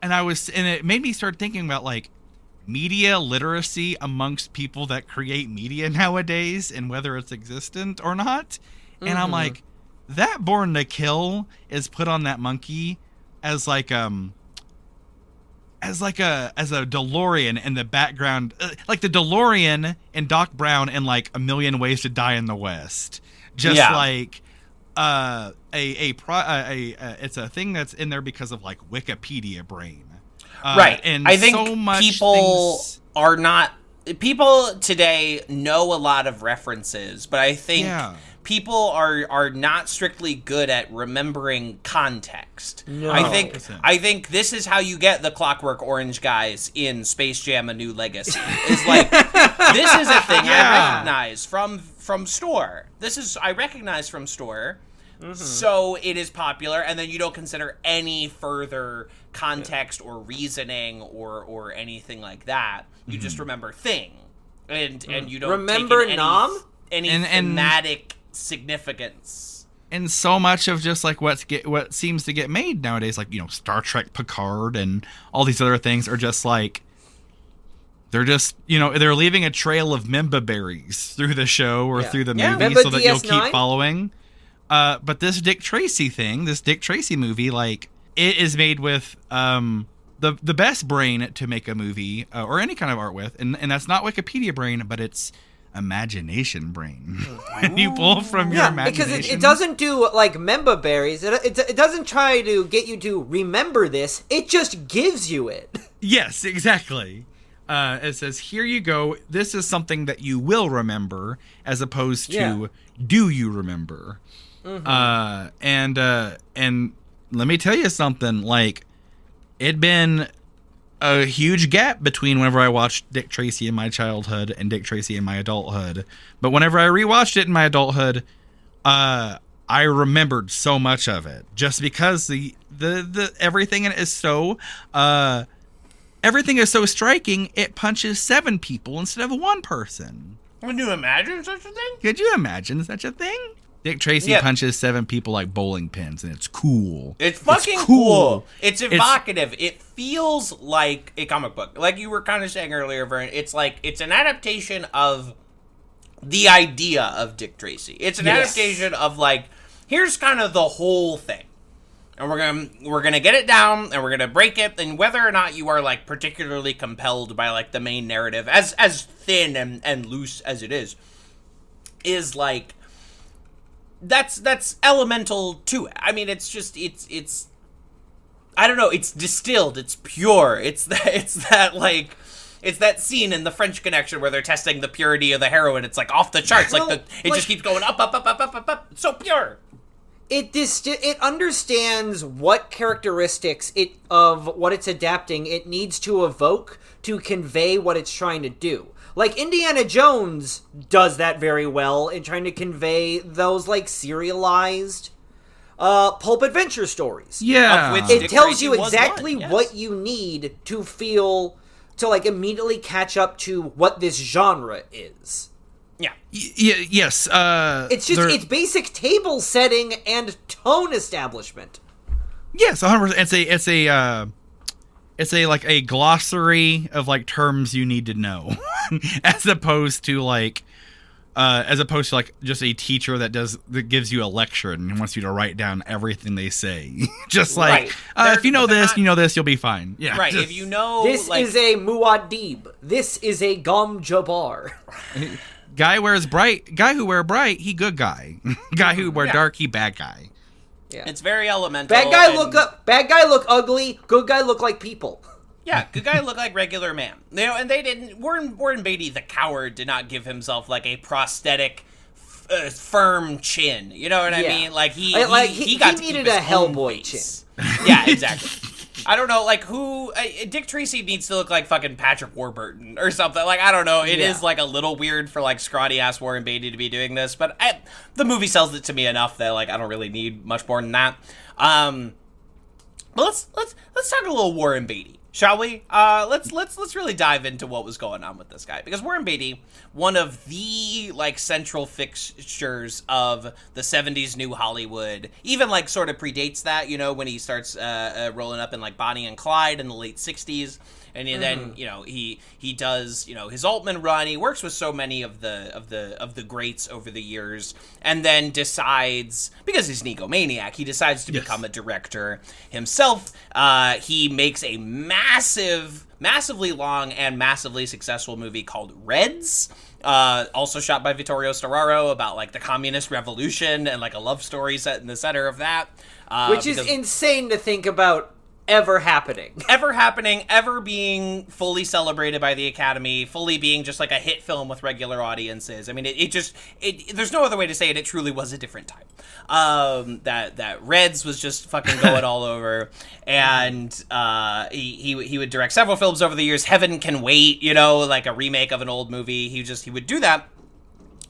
and I was and it made me start thinking about like media literacy amongst people that create media nowadays and whether it's existent or not. And I'm like, that born to kill is put on that monkey as like um as like a as a DeLorean in the background, uh, like the DeLorean and Doc Brown in like a million ways to die in the West. Just Yeah. like uh a a pro a it's a thing that's in there because of like Wikipedia brain. Uh, right. And I think so much people things- are not. People today know a lot of references, but I think Yeah. People are are not strictly good at remembering context. No. I think 100%. I think this is how you get the Clockwork Orange guys in Space Jam: A New Legacy. Is like this is a thing I recognize from from store. This is I recognize from store. So it is popular, and then you don't consider any further context or reasoning or or anything like that. You just remember thing, and and you don't Remember take in any, Nom? any And- and- thematic significance. and so much of just like what's get what seems to get made nowadays, like you know Star Trek Picard and all these other things, are just like they're just you know they're leaving a trail of memba berries through the show or Yeah. through the Yeah. movie Remember so that you'll keep following. Uh, but this Dick Tracy thing, this Dick Tracy movie, like it is made with um the the best brain to make a movie uh, or any kind of art with, and and that's not Wikipedia brain, but it's imagination brain. you pull from your Yeah, imagination. because it, it doesn't do like member berries. It, it, it doesn't try to get you to remember this. It just gives you it. Yes, exactly. Uh, it says, "Here you go. This is something that you will remember, as opposed to Yeah. do you remember." Uh, and uh, and let me tell you something. Like, it'd been a huge gap between whenever I watched Dick Tracy in my childhood and Dick Tracy in my adulthood. But whenever I rewatched it in my adulthood, uh, I remembered so much of it just because the the the everything in it is so uh everything is so striking. It punches seven people instead of one person. Can you imagine such a thing? Could you imagine such a thing? Dick Tracy Yeah. punches seven people like bowling pins, and it's cool. It's fucking cool. cool. It's evocative. it feels like a comic book. Like you were kind of saying earlier, Vern. It's like it's an adaptation of the idea of Dick Tracy. It's an Yes. adaptation of like here's kind of the whole thing. And we're gonna we're gonna get it down and we're gonna break it and whether or not you are like particularly compelled by like the main narrative as as thin and, and loose as it is is like that's that's elemental to it. I mean, it's just it's it's I don't know. It's distilled. It's pure. It's that it's that like it's that scene in the French Connection where they're testing the purity of the heroin. It's like off the charts. Like the it like- just keeps going up, up, up, up, up, up, up. It's so pure. It dist- it understands what characteristics it of what it's adapting it needs to evoke to convey what it's trying to do. Like Indiana Jones does that very well in trying to convey those like serialized uh pulp adventure stories. Yeah, Of which it Dick tells Tracy you exactly one, yes. what you need to feel to like immediately catch up to what this genre is. Yeah. Y- y- yes. Uh, It's just there- it's basic table setting and tone establishment. Yes, 100%. It's a it's a uh it's a like a glossary of like terms you need to know as opposed to like uh, as opposed to like just a teacher that does that gives you a lecture and wants you to write down everything they say. just like Right. uh, if you know this, not- you know this, you'll be fine. Yeah, Right. just- If you know, This like, is a Muad'Dib. This is a Gom Jabbar. guy wears bright, guy who wear bright, he good guy. guy who wear Yeah. dark, he bad guy. Yeah. it's very elemental. Bad guy and- look up. Bad guy look ugly. Good guy look like people. Yeah, good guy look like regular man. You know, and they didn't. Warren Warren Beatty, the coward, did not give himself like a prosthetic, f- uh, firm chin. You know what I Yeah. mean? Like he, I- like, he, he- got he to needed keep a his own Hellboy face. Yeah, exactly. I don't know, like who uh, Dick Tracy needs to look like fucking Patrick Warburton or something. Like I don't know. It is Yeah. like a little weird for like scrawny ass Warren Beatty to be doing this, but I, the movie sells it to me enough that like I don't really need much more than that. Um, but let's let's let's talk a little Warren Beatty, shall we? Uh, let's let's let's really dive into what was going on with this guy because Warren Beatty, one of the like central fixtures of the '70s New Hollywood, even like sort of predates that. You know, when he starts uh, uh, rolling up in like Bonnie and Clyde in the late '60s. And he- then you know he he does you know his Altman run. He works with so many of the of the of the greats over the years, and then decides because he's an egomaniac, he decides to Yes. become a director himself. Uh, he makes a massive, massively long and massively successful movie called Reds. Uh, also shot by Vittorio Storaro about like the communist revolution and like a love story set in the center of that, uh, Which is because- insane to think about ever happening. ever happening, ever being fully celebrated by the Academy, fully being just like a hit film with regular audiences. I mean, it, it just it, there's no other way to say it. It truly was a different time. Um, that that Reds was just fucking going all over, and uh, he, he he would direct several films over the years. Heaven Can Wait, you know, like a remake of an old movie. He just he would do that.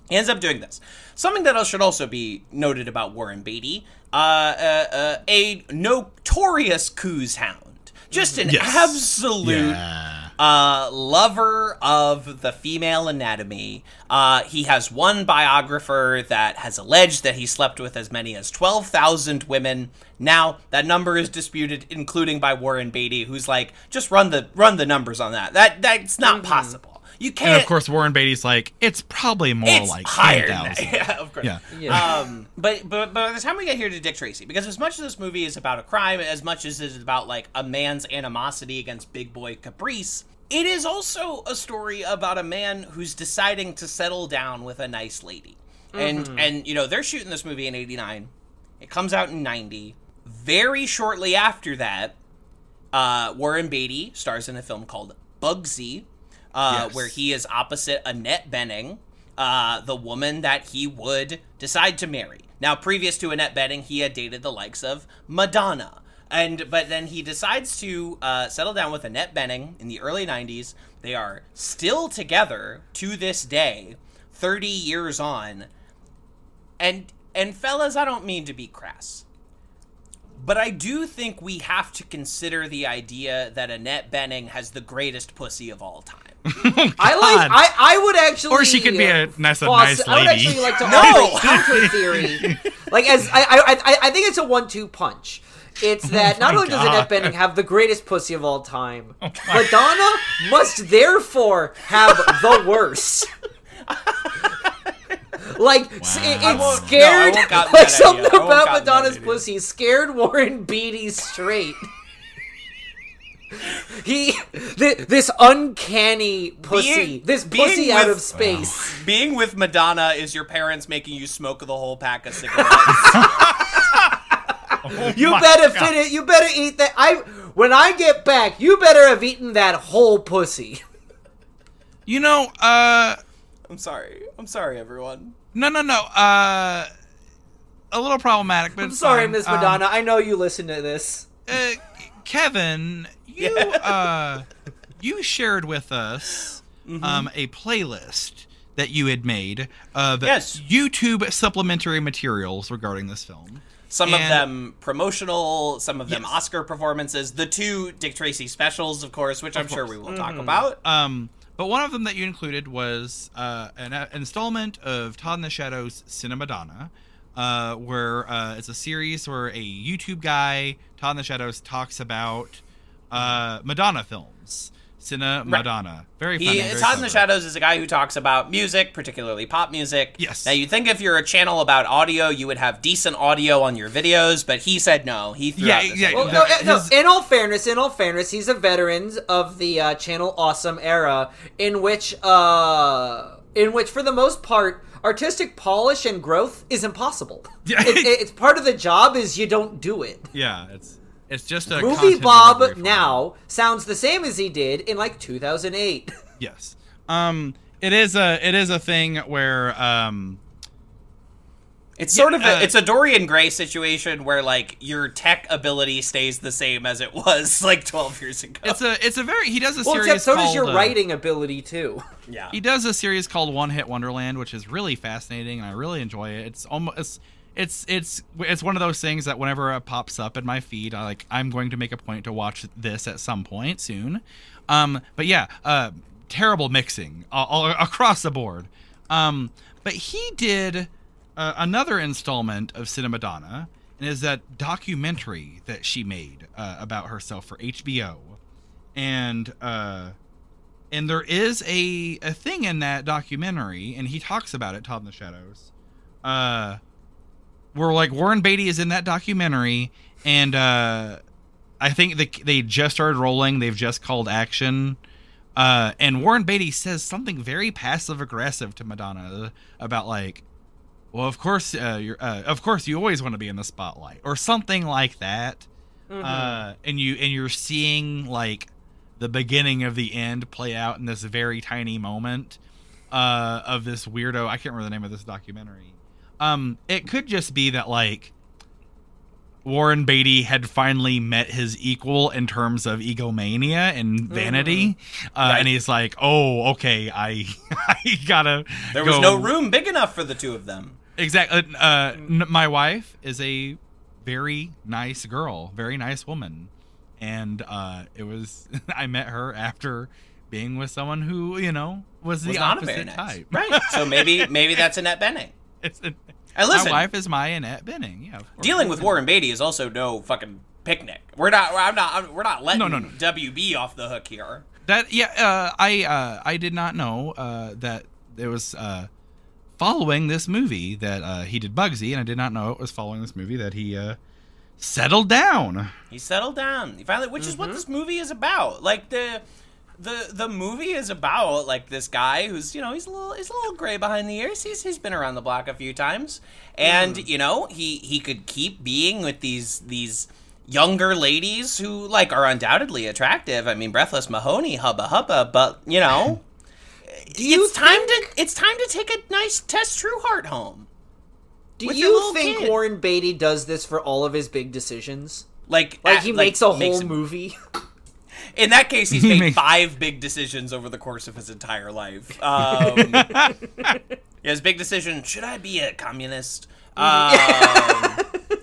He ends up doing this. Something that should also be noted about Warren Beatty, uh, uh, uh, a notorious coos hound. Just an Yes. absolute Yeah. uh, lover of the female anatomy. Uh, he has one biographer that has alleged that he slept with as many as 12,000 women. Now, that number is disputed, including by Warren Beatty, who's like, just run the run the numbers on that. That That's not possible. You can't. And of course, Warren Beatty's like, it's probably more it's like higher ten than that. Yeah, of course. Yeah. Yeah. Um, but, but but by the time we get here to Dick Tracy, because as much as this movie is about a crime, as much as it is about like a man's animosity against big boy caprice, it is also a story about a man who's deciding to settle down with a nice lady. And and you know they're shooting this movie in '89. It comes out in '90. Very shortly after that, uh, Warren Beatty stars in a film called Bugsy, uh, Yes. where he is opposite Annette Bening, uh, the woman that he would decide to marry. Now, previous to Annette Bening, he had dated the likes of Madonna. And but then he decides to uh, settle down with Annette Bening in the early '90s. They are still together to this day, 30 years on. And and fellas, I don't mean to be crass, but I do think we have to consider the idea that Annette Bening has the greatest pussy of all time. I like. I, I would actually. Or she could be a uh, nice- a nice I would lady. actually like to No! offer counter theory. like as I, I I I think it's a one-two punch. It's oh that not my only does God. Annette Bening have the greatest pussy of all time, oh Madonna must therefore have the worst. Like s- it, Wow. I it's scared. no, I won't cotton like something idea. I won't about Madonna's pussy scared Warren Beatty straight. He, th- this uncanny pussy, Being- this being pussy out with- of space. Being with Madonna is your parents making you smoke the whole pack of cigarettes. You better God. fit it. You better eat that. I when I get back, you better have eaten that whole pussy. You know, uh, I'm sorry. I'm sorry, everyone. no, no, no. Uh, a little problematic, but I'm it's sorry, fine. Miss Um, Madonna. I know you listen to this. uh, Kevin, you uh, you shared with us Mm-hmm. um, a playlist that you had made of Yes. YouTube supplementary materials regarding this film. Some of them promotional, some of them Yes. Oscar performances, the two Dick Tracy specials, of course, which I'm sure we will talk Mm-hmm. about. Um, but one of them that you included was uh, an uh, installment of Todd in the Shadows Cinemadonna, uh, where uh, it's a series where a YouTube guy, Todd in the Shadows, talks about uh, Madonna films. Cine Madonna. Very funny. He, very Todd in the. Shadows is a guy who talks about music, particularly pop music. Yes. Now, you'd think if you're a channel about audio, you would have decent audio on your videos, but he said no. He threw Yeah, out this yeah. Well, The- no, uh, no, in all fairness, in all fairness, he's a veteran of the uh, channel Awesome era, in which, uh, in which, for the most part, artistic polish and growth is impossible. Yeah. It- it- it's part of the job. Is you don't do it. Yeah, it's it's just a Movie Bob delivery for him. now sounds the same as he did in like 2008. Yes. Um it is a it is a thing where um It's sort of uh, a, it's a Dorian Gray situation where like your tech ability stays the same as it was like 12 years ago. it's a it's a very he does a well, series except so called does your uh, writing ability too. yeah. he does a series called One Hit Wonderland which is really fascinating and I really enjoy it. It's almost it's it's it's one of those things that whenever it pops up in my feed, I like I'm going to make a point to watch this at some point soon. Um, but yeah, uh, terrible mixing all, all across the board. Um, but he did uh, another installment of Cinemadonna, and is that documentary that she made uh, about herself for HBO, and uh, and there is a a thing in that documentary, and he talks about it, Todd in the Shadows. Uh, where like Warren Beatty is in that documentary, and uh, I think they they just started rolling. They've just called action. Uh, and Warren Beatty says something very passive aggressive to Madonna about like, well, of course, uh, you're, uh, of course, you always want to be in the spotlight, or something like that. Uh, and you and you're seeing like the beginning of the end play out in this very tiny moment uh, of this weirdo. I can't remember the name of this documentary. Um, it could just be that like Warren Beatty had finally met his equal in terms of egomania and vanity, uh, and he's like, "Oh, okay, I, I gotta." There was go- no room big enough for the two of them. Exactly. Uh, n- my wife is a very nice girl, very nice woman, and uh, it was I met her after being with someone who you know was the Was a opposite nice. type. Right. So maybe maybe that's Annette Bening. It's a- And listen, my wife is my Annette Bening. Yeah. dealing with Warren Beatty is also no fucking picnic. We're not. I'm not. We're not letting No, no, no. WB off the hook here. That yeah, uh, I uh, I did not know uh, that there was uh, following this movie that uh, he did Bugsy, and I did not know it was following this movie that he uh, settled down. He settled down. He finally, which is what this movie is about. Like the the the movie is about like this guy who's you know he's a little he's a little gray behind the ears. He's he's been around the block a few times, and you know he he could keep being with these these younger ladies who like are undoubtedly attractive. I mean, Breathless Mahoney, hubba hubba, but you know. You it's time to it's time to take a nice Tess Trueheart home. Do with you think kid. Warren Beatty does this for all of his big decisions? Like Like at- he makes a whole makes- movie. In that case, he's He made makes- five big decisions over the course of his entire life. Um, his big decision: should I be a communist? Um,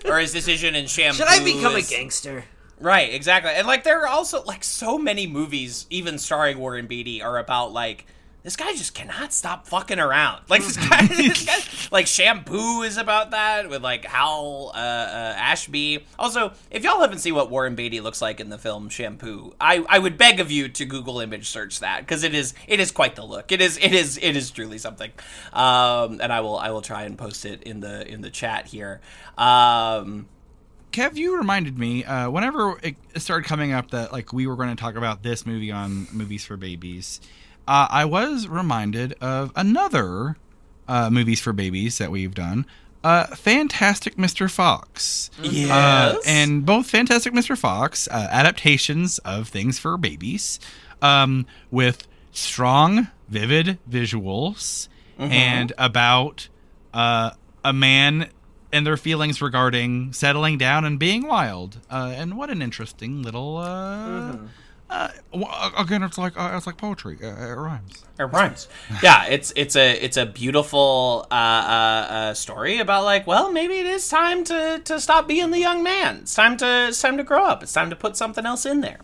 or his decision in Shampoo. Should I become a gangster? Right, exactly. And like, there are also like so many movies, even starring Warren Beatty, are about like this guy just cannot stop fucking around. Like this guy, this guy like Shampoo is about that with like Hal uh, uh, Ashby. Also, if y'all haven't seen what Warren Beatty looks like in the film Shampoo, I, I would beg of you to Google image search that because it is it is quite the look. It is it is it is truly something. Um, and I will I will try and post it in the in the chat here. Um, Kev, you reminded me uh, whenever it started coming up that like we were going to talk about this movie on movies for babies. Uh, I was reminded of another uh, movies for babies that we've done. Uh, Fantastic Mr. Fox. yes. Uh, and both Fantastic Mr. Fox uh, adaptations of things for babies um, with strong, vivid visuals and about uh, a man and their feelings regarding settling down and being wild. Uh, and what an interesting little. Uh, uh, again, it's like uh, it's like poetry. Uh, it rhymes. It rhymes. yeah, it's it's a it's a beautiful uh, uh, uh, story about like, well, maybe it is time to, to stop being the young man. It's time to it's time to grow up. It's time to put something else in there.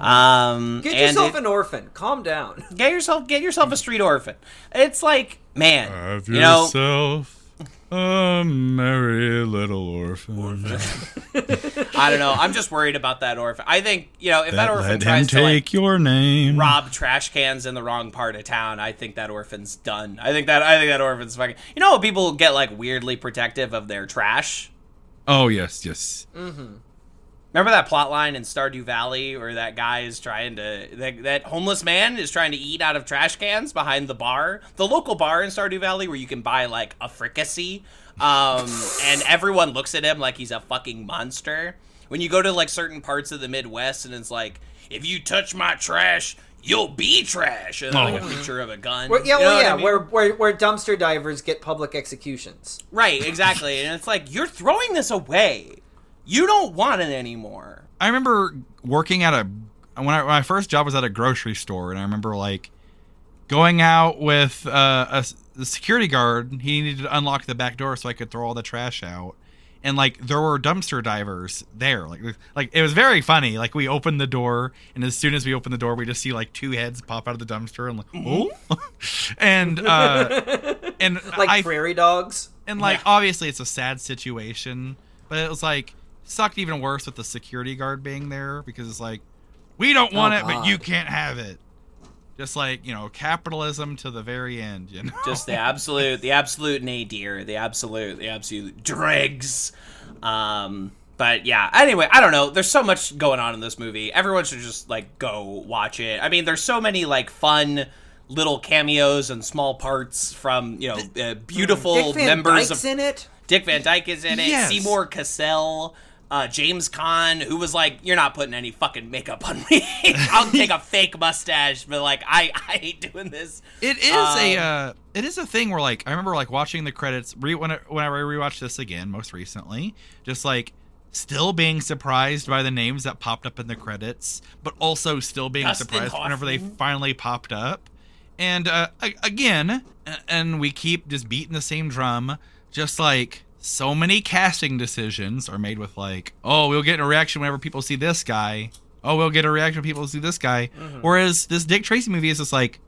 Um, Get and yourself it- an orphan. Calm down. get yourself get yourself a street orphan. It's like, man, you know, yourself A merry little orphan. I don't know. I'm just worried about that orphan. I think you know if that, that orphan let him tries to like your name. rob trash cans in the wrong part of town, I think that orphan's done. I think that I think that orphan's fucking. You know, people get like weirdly protective of their trash. Oh yes, yes. Mm-hmm. Remember that plot line in Stardew Valley where that guy is trying to that, that homeless man is trying to eat out of trash cans behind the bar, the local bar in Stardew Valley where you can buy like a fricassee, um, and everyone looks at him like he's a fucking monster. When you go to like certain parts of the Midwest and it's like, if you touch my trash, you'll be trash, and like a Oh. picture of a gun. Where, yeah, You know well, what I yeah, mean? where, where where dumpster divers get public executions. right, exactly, and it's like you're throwing this away. You don't want it anymore. I remember working at a when, I, my first job was at a grocery store, and I remember like going out with uh, a the security guard. He needed to unlock the back door so I could throw all the trash out, and like there were dumpster divers there. Like like it was very funny. Like we opened the door, and as soon as we opened the door, we just see like two heads pop out of the dumpster, and like oh, and uh, and Like I prairie dogs. and like Yeah. obviously it's a sad situation, but it was like sucked even worse with the security guard being there because it's like we don't want Oh, it, but you can't have it. Just like you know, capitalism to the very end. You know, just the absolute the absolute nadir the absolute the absolute dregs um but yeah anyway i don't know there's so much going on in this movie everyone should just like go watch it i mean there's so many like fun little cameos and small parts from you know uh, beautiful Dick Van members Dyke's of in it. dick van dyke is in it Yes. Seymour Cassel uh, James Caan, who was like, "You're not putting any fucking makeup on me. I'll take a fake mustache, but like, I, I ain't doing this." it is a Um, uh, it is a thing where like I remember like watching the credits re- whenever I rewatched this again most recently, just like still being surprised by the names that popped up in the credits, but also still being Dustin surprised whenever they finally popped up. And uh, again, and we keep just beating the same drum, just like so many casting decisions are made with like, oh, we'll get a reaction whenever people see this guy. Oh, we'll get a reaction when people see this guy. Mm-hmm. Whereas this Dick Tracy movie is just like,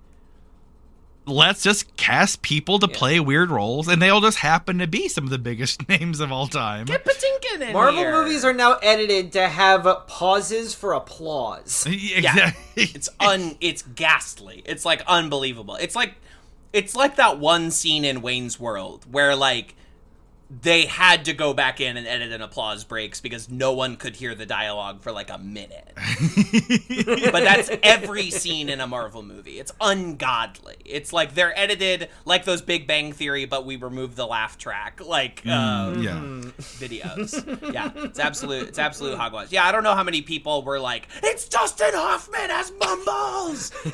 let's just cast people to play weird roles, and they'll just happen to be some of the biggest names of all time. Get Patinkin in Marvel here. movies are now edited to have pauses for applause. exactly. It's un. It's ghastly. It's like unbelievable. It's like, it's like that one scene in Wayne's World where like they had to go back in and edit in applause breaks because no one could hear the dialogue for like a minute. but that's every scene in a Marvel movie. It's ungodly. It's like they're edited like those Big Bang Theory, but we remove the laugh track, like uh, yeah. videos. yeah, it's absolute. It's absolute hogwash. Yeah, I don't know how many people were like, "It's Dustin Hoffman as Mumbles."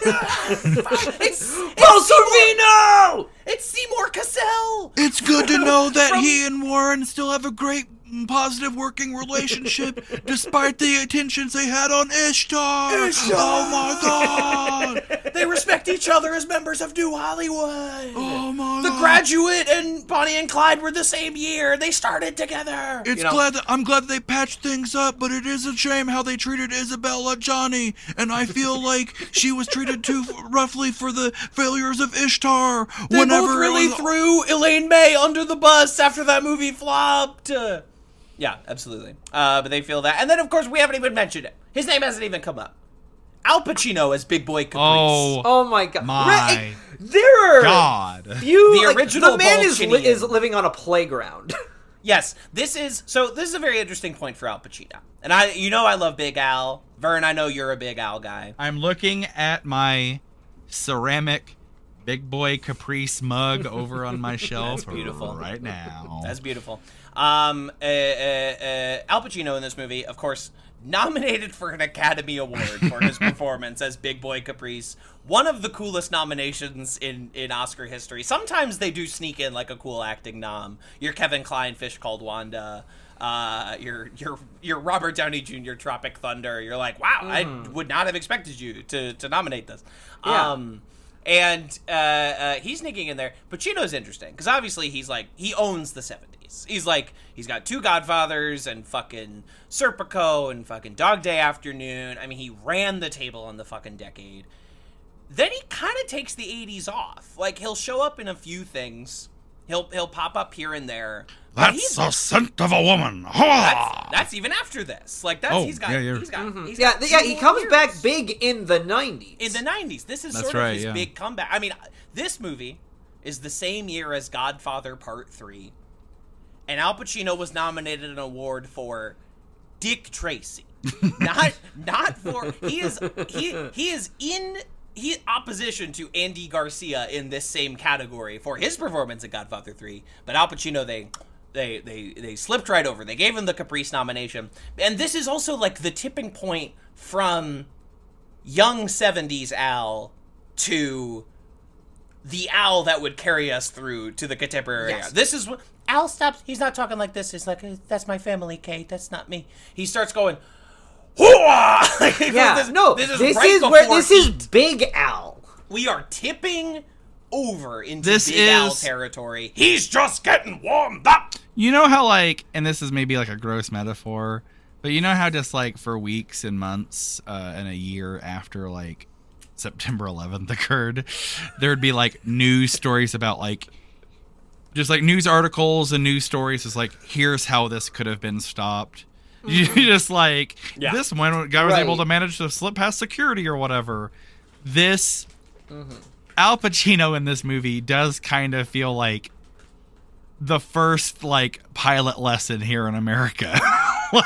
it's Paul Sorvino! it's Seymour Cassel. It's good to know that he and Warren still have a great positive working relationship despite the attentions they had on Ishtar. Oh my god. They respect each other as members of New Hollywood. Oh my The god. Graduate and Bonnie and Clyde were the same year. They started together. It's You know? glad that I'm glad they patched things up, but it is a shame how they treated Isabelle Adjani, and I feel like she was treated too roughly for the failures of Ishtar. They whenever both really was- threw Elaine May under the bus after that movie flopped. Yeah, absolutely. Uh, but they feel that, and then of course we haven't even mentioned it. His name hasn't even come up. Al Pacino as Big Boy Caprice. Oh, Oh my god! My Re- there are God. few. The like, original the man is li- is living on a playground. Yes, this is so. This is a very interesting point for Al Pacino, and I, you know, I love Big Al. Vern, I know you're a Big Al guy. I'm looking at my ceramic Big Boy Caprice mug over on my shelf beautiful. right now. That's beautiful. Um, uh, uh, uh, Al Pacino in this movie, of course, nominated for an Academy Award for his performance as Big Boy Caprice. One of the coolest nominations in, in Oscar history. Sometimes they do sneak in like a cool acting nom. Your Kevin Kline Fish Called Wanda. Uh, your your your Robert Downey Jr. Tropic Thunder. You're like, wow, I would not have expected you to to nominate this. Yeah. Um, and uh, uh, he's sneaking in there. Pacino's interesting because obviously he's like he owns the '70s. He's like he's got two Godfathers and fucking Serpico and fucking Dog Day Afternoon. I mean, he ran the table on the fucking decade. Then he kind of takes the '80s off. Like he'll show up in a few things. He'll he'll pop up here and there. That's the scent of a woman. that's, that's even after this. Like that's Oh, he's got yeah, you're- he's got mm-hmm. he's Yeah, got yeah, he comes years. back big in the 90s. in the 90s. This is That's sort of right, his yeah. big comeback. I mean, this movie is the same year as Godfather Part 3. And Al Pacino was nominated an award for Dick Tracy. not not for he is he he is in he opposition to Andy Garcia in this same category for his performance in Godfather 3, but Al Pacino they they they they slipped right over. They gave him the Caprice nomination. And this is also like the tipping point from young 70s Al to the Al that would carry us through to the contemporary Yes. era. This is what Al stops. He's not talking like this. He's like, "That's my family, Kate. That's not me." He starts going, "Hooah!" Like, yeah, this, no, this is, this right is where before this is Big Al. We are tipping over into This Big Al territory. He's just getting warmed up. You know how like, and this is maybe like a gross metaphor, but you know how just like for weeks and months uh, and a year after like September 11th occurred, there would be like news stories about like just like news articles and news stories is like here's how this could have been stopped. You mm-hmm. just like Yeah. this one guy was Right. able to manage to slip past security or whatever. This mm-hmm. Al Pacino in this movie does kind of feel like the first like pilot lesson here in America.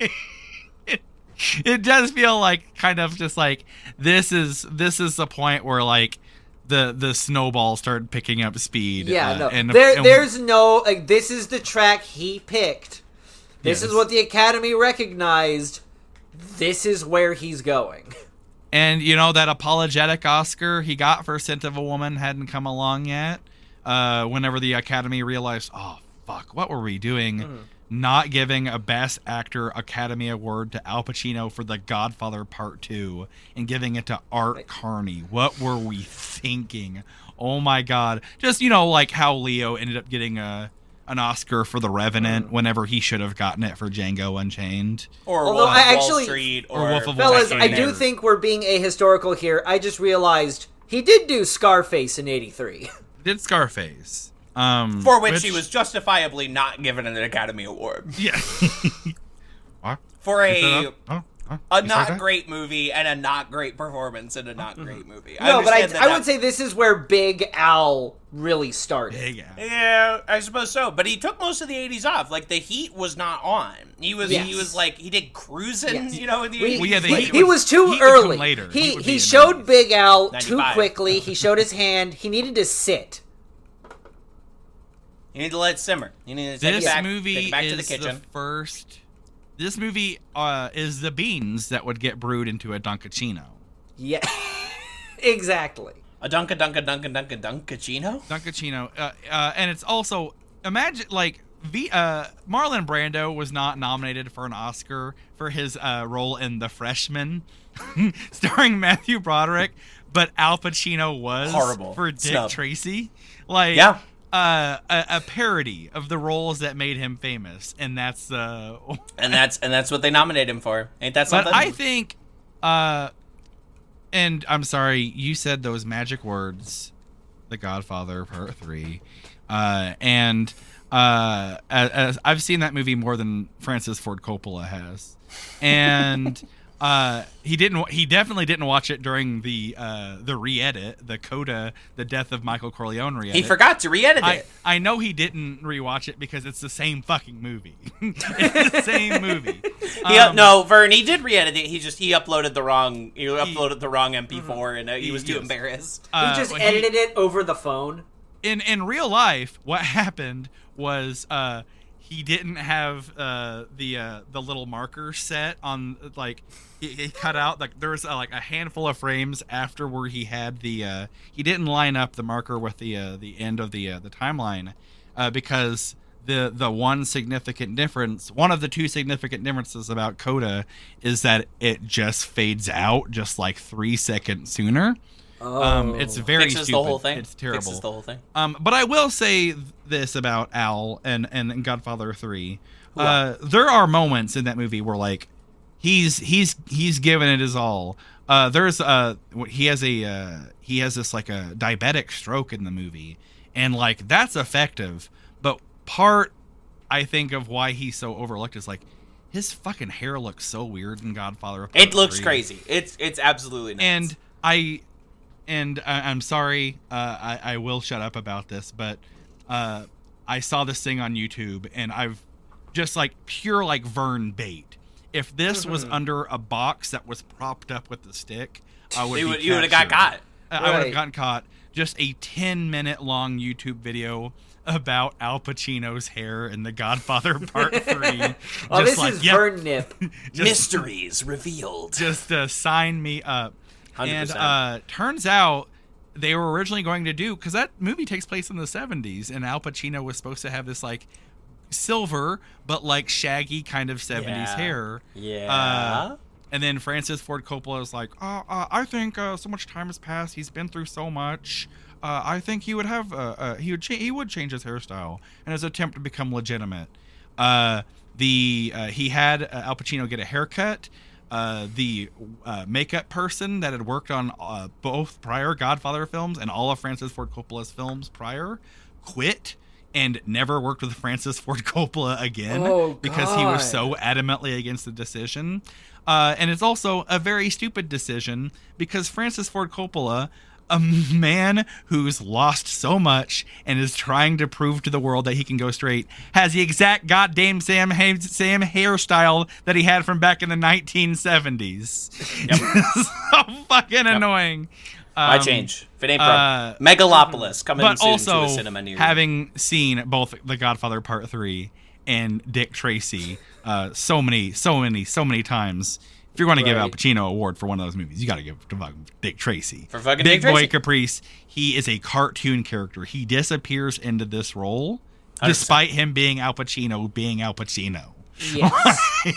it, it does feel like kind of just like this is this is the point where like the the snowball started picking up speed. Yeah, uh, no. and, there, and- there's no like. This is the track he picked. This Yes. is what the Academy recognized. This is where he's going. And you know that apologetic Oscar he got for "Scent of a Woman" hadn't come along yet. Uh, whenever the Academy realized, oh fuck, what were we doing? Mm-hmm. Not giving a Best Actor Academy Award to Al Pacino for The Godfather Part Two, and giving it to Art Carney. What were we thinking? Oh my god! Just you know, like how Leo ended up getting a an Oscar for The Mm. Revenant whenever he should have gotten it for Django Unchained. Or Although Wolf I of Wall actually- Street, or or, Wolf of Wall Fellas, Street. I do think we're being ahistorical here. I just realized he did do Scarface in '83. Did Scarface. Um, for which, he was justifiably not given an Academy Award Yeah. what? for a up? Oh, oh, a you not great movie and a not great performance in a not great movie. no, but I, that I that- would say this is where Big Al really started. Big Al. Yeah, I suppose so. But he took most of the '80s off. Like the Heat was not on. He was he was like he did cruising, Yes. you know, in the We- 80s. Well, yeah, the he, Heat he would- was too Heat early. later. He Heat would be he showed 90s. Big Al too quickly. He showed his hand. He needed to sit. You need to let it simmer. You need to take This it back, movie take it back is to the kitchen. first. This movie uh, is the beans that would get brewed into a Dunkachino. Yeah, exactly. A Dunka Dunka Dunka Dunka Dunkachino? Dunkachino, uh, uh, and it's also imagine like V. Uh, Marlon Brando was not nominated for an Oscar for his uh, role in The Freshman, starring Matthew Broderick, but Al Pacino was Horrible. for Dick Snub. Tracy. Like, Yeah. Uh, a, a parody of the roles that made him famous, and that's uh, And that's and that's what they nominate him for. Ain't that something? but? I think, uh, and I'm sorry, you said those magic words, The Godfather Part Three, uh, and uh, as, as I've seen that movie more than Francis Ford Coppola has, and. Uh, he didn't. He definitely didn't watch it during the uh, the re-edit, the Coda, the Death of Michael Corleone re-edit. he forgot to re-edit I, it. I know he didn't rewatch it because it's the same fucking movie. it's the same movie. He, Um, no, Vern, he did re-edit it. He just he uploaded the wrong he uploaded the wrong MP4, and uh, he was too Yes. embarrassed. uh, he just when edited it over the phone. in in real life, what happened was uh, he didn't have uh, the uh, the little marker set on like he, he cut out like there was uh, like a handful of frames after where he had the uh, he didn't line up the marker with the uh, the end of the the timeline because the the one significant difference one of the two significant differences about Coda is that it just fades out just like three seconds sooner. Um, it's very Fixes stupid. the whole thing. It's terrible. Fixes the whole thing. Um, but I will say this about Al and and Godfather Three. Uh, there are moments in that movie where like he's he's he's given it his all. Uh, there's uh he has a uh, he has this like a diabetic stroke in the movie, and like that's effective. But part I think of why he's so overlooked is like his fucking hair looks so weird in Godfather. Part It looks three. crazy. It's it's absolutely nuts. and I and I, I'm sorry, uh, I, I will shut up about this, but uh, I saw this thing on YouTube, and I've just like pure like Vern bait. If this was under a box that was propped up with the stick, I would you be would you would have got caught. I would have gotten caught. Just a 10 minute long YouTube video about Al Pacino's hair in The Godfather Part 3. Oh, Just this like, is yep, Vern Nip. just- Mysteries revealed. just uh, sign me up. And 100%. uh, turns out they were originally going to do because that movie takes place in the 70s, and Al Pacino was supposed to have this like silver but like shaggy kind of 70s Yeah. hair. Yeah. Uh, and then Francis Ford Coppola is like, oh, uh, I think uh, so much time has passed. He's been through so much. Uh, I think he would have uh, uh, he would cha- he would change his hairstyle in his attempt to become legitimate. Uh, the uh, he had uh, Al Pacino get a haircut. Uh, the uh, makeup person that had worked on uh, both prior Godfather films and all of Francis Ford Coppola's films prior quit and never worked with Francis Ford Coppola again Oh, because he was so adamantly against the decision. Uh, and it's also a very stupid decision because Francis Ford Coppola, a man who's lost so much and is trying to prove to the world that he can go straight, has the exact goddamn Sam ha- Sam hairstyle that he had from back in the 1970s. so fucking annoying. Why Um, change? If it ain't broke. uh, Megalopolis coming but soon also to a cinema near having seen both The Godfather Part Three and Dick Tracy, uh, so many, so many, so many times. If you're going to give Al Pacino an award for one of those movies, you got to give it to fucking Dick Tracy. For fucking Big Dick Boy Tracy. Caprice, he is a cartoon character. He disappears into this role, 100%. despite him being Al Pacino, being Al Pacino. Yes.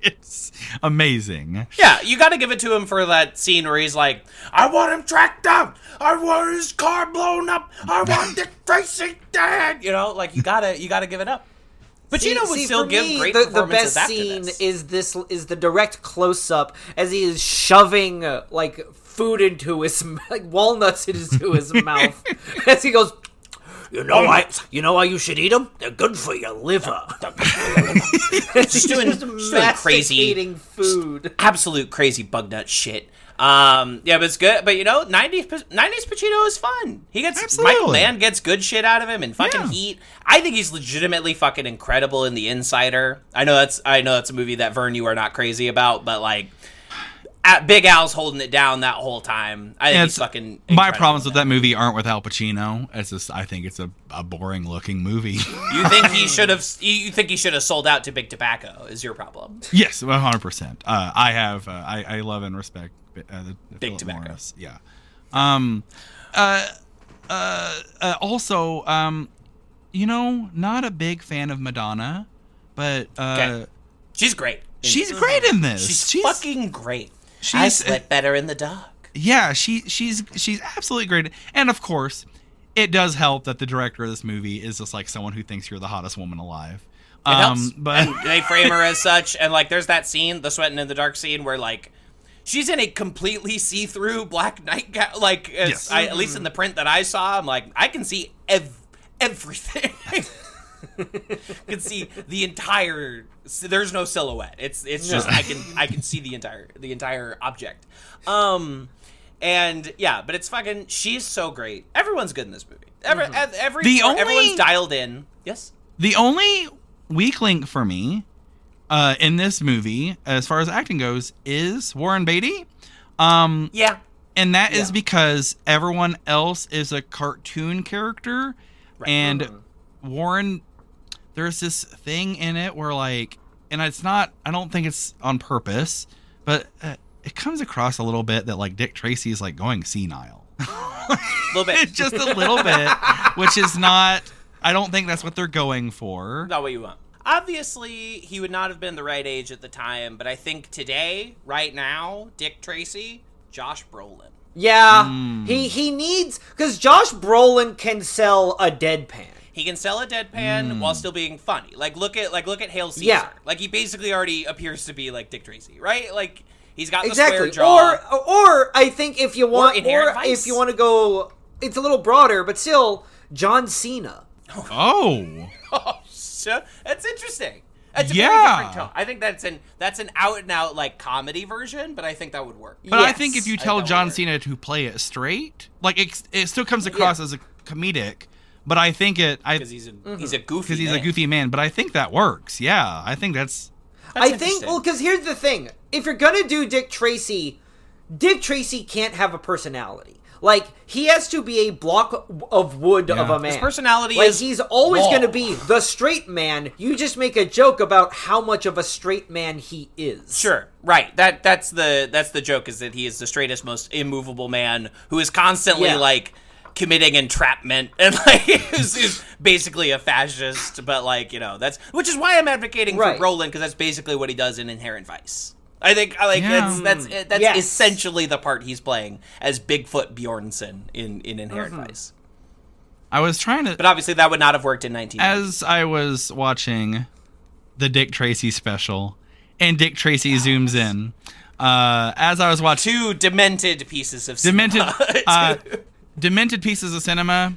It's amazing. Yeah, you got to give it to him for that scene where he's like, "I want him tracked down. I want his car blown up. I want Dick Tracy dead." You know, like you gotta, you gotta give it up. Pacino See- would see, still for give me, great the, the best scene this. is this is the direct close up as he is shoving uh, like food into his like walnuts into his mouth as he goes. You know why? You know why you should eat them? They're good for your liver. just doing, just doing crazy, food. absolute crazy bug nut shit. Um, yeah, but it's good. But you know, 90s, Pa- 90s Pacino is fun. He gets Absolutely. Michael Mann gets good shit out of him and fucking Yeah. Heat. I think he's legitimately fucking incredible in The Insider. I know that's I know that's a movie that Vern you are not crazy about, but like. At Big Al's holding it down that whole time. I think it's- fucking. My problems with that movie aren't with Al Pacino. It's just I think it's a, a boring looking movie. You think he should have? You think he should have sold out to Big Tobacco? Is your problem? yes, one hundred percent. Uh, I have uh, I, I love and respect uh, Big Philip Tobacco. Morris. Yeah. Um. Uh. Uh. uh also. Um. You know, not a big fan of Madonna, but uh, Okay. She's great. she's great in this. She's, fucking great. I she's- slept better in the dark. yeah she she's she's absolutely great and of course it does help that the director of this movie is just like someone who thinks you're the hottest woman alive It um, helps. but and they frame her as such, and like, there's that scene, the sweating in the dark scene, where like. She's in a completely see-through black nightgown. Like, Yes. I, at least in the print that I saw, I'm like, I can see ev- everything. can see the entire. There's no silhouette. It's it's just I can I can see the entire the entire object. Um, and yeah, but it's fucking. She's so great. Everyone's good in this movie. Every ev- every The only- everyone's dialed in. Yes. the only weak link for me uh in this movie as far as acting goes is warren beatty um Yeah. and that is Yeah. because everyone else is a cartoon character and warren there's this thing in it where like and it's not i don't think it's on purpose but uh, it comes across a little bit that like dick tracy is like going senile A little bit. just a little bit which is not i don't think that's what they're going for not what you want. Obviously, he would not have been the right age at the time, but I think today, right now, Dick Tracy, Josh Brolin. Yeah, Hmm. he he needs because Josh Brolin can sell a deadpan. He can sell a deadpan while hmm. still being funny. Like look at like look at Hail Caesar. Yeah. Like he basically already appears to be like Dick Tracy, right? Like he's got the Exactly. square jaw. Or or I think if you want or, Inherent Vice. if you want to go, it's a little broader, but still, John Cena. Oh, Oh, so, that's interesting. That's a Yeah. very different tone. I think that's an that's an out and out like comedy version, but I think that would work. but I think if you tell John. Cena to play it straight, like it, it still comes across as a comedic. But I think it, I because he's a mm-hmm. he's a goofy because he's a man. goofy man. But I think that works. Yeah, I think that's That's I think well, because here's the thing: if you're gonna do Dick Tracy, Dick Tracy can't have a personality. Like he has to be a block of wood Yeah. of a His man. personality like is he's always gonna be the straight man. You just make a joke about how much of a straight man he is. Sure, right. That that's the that's the joke is that he is the straightest, most immovable man who is constantly Yeah. like committing entrapment and like is, is basically a fascist. But like you know that's which is why I'm advocating Right. for Brolin because that's basically what he does in Inherent Vice. I think I like Yeah. that's that's that's Yes. essentially the part he's playing as Bigfoot Bjornsen in in Inherent Vice. I was trying to But obviously that would not have worked in 19. as I was watching the Dick Tracy special, and Dick Tracy zooms in. Uh, as I was watching Two demented pieces of demented, cinema. uh, demented pieces of cinema,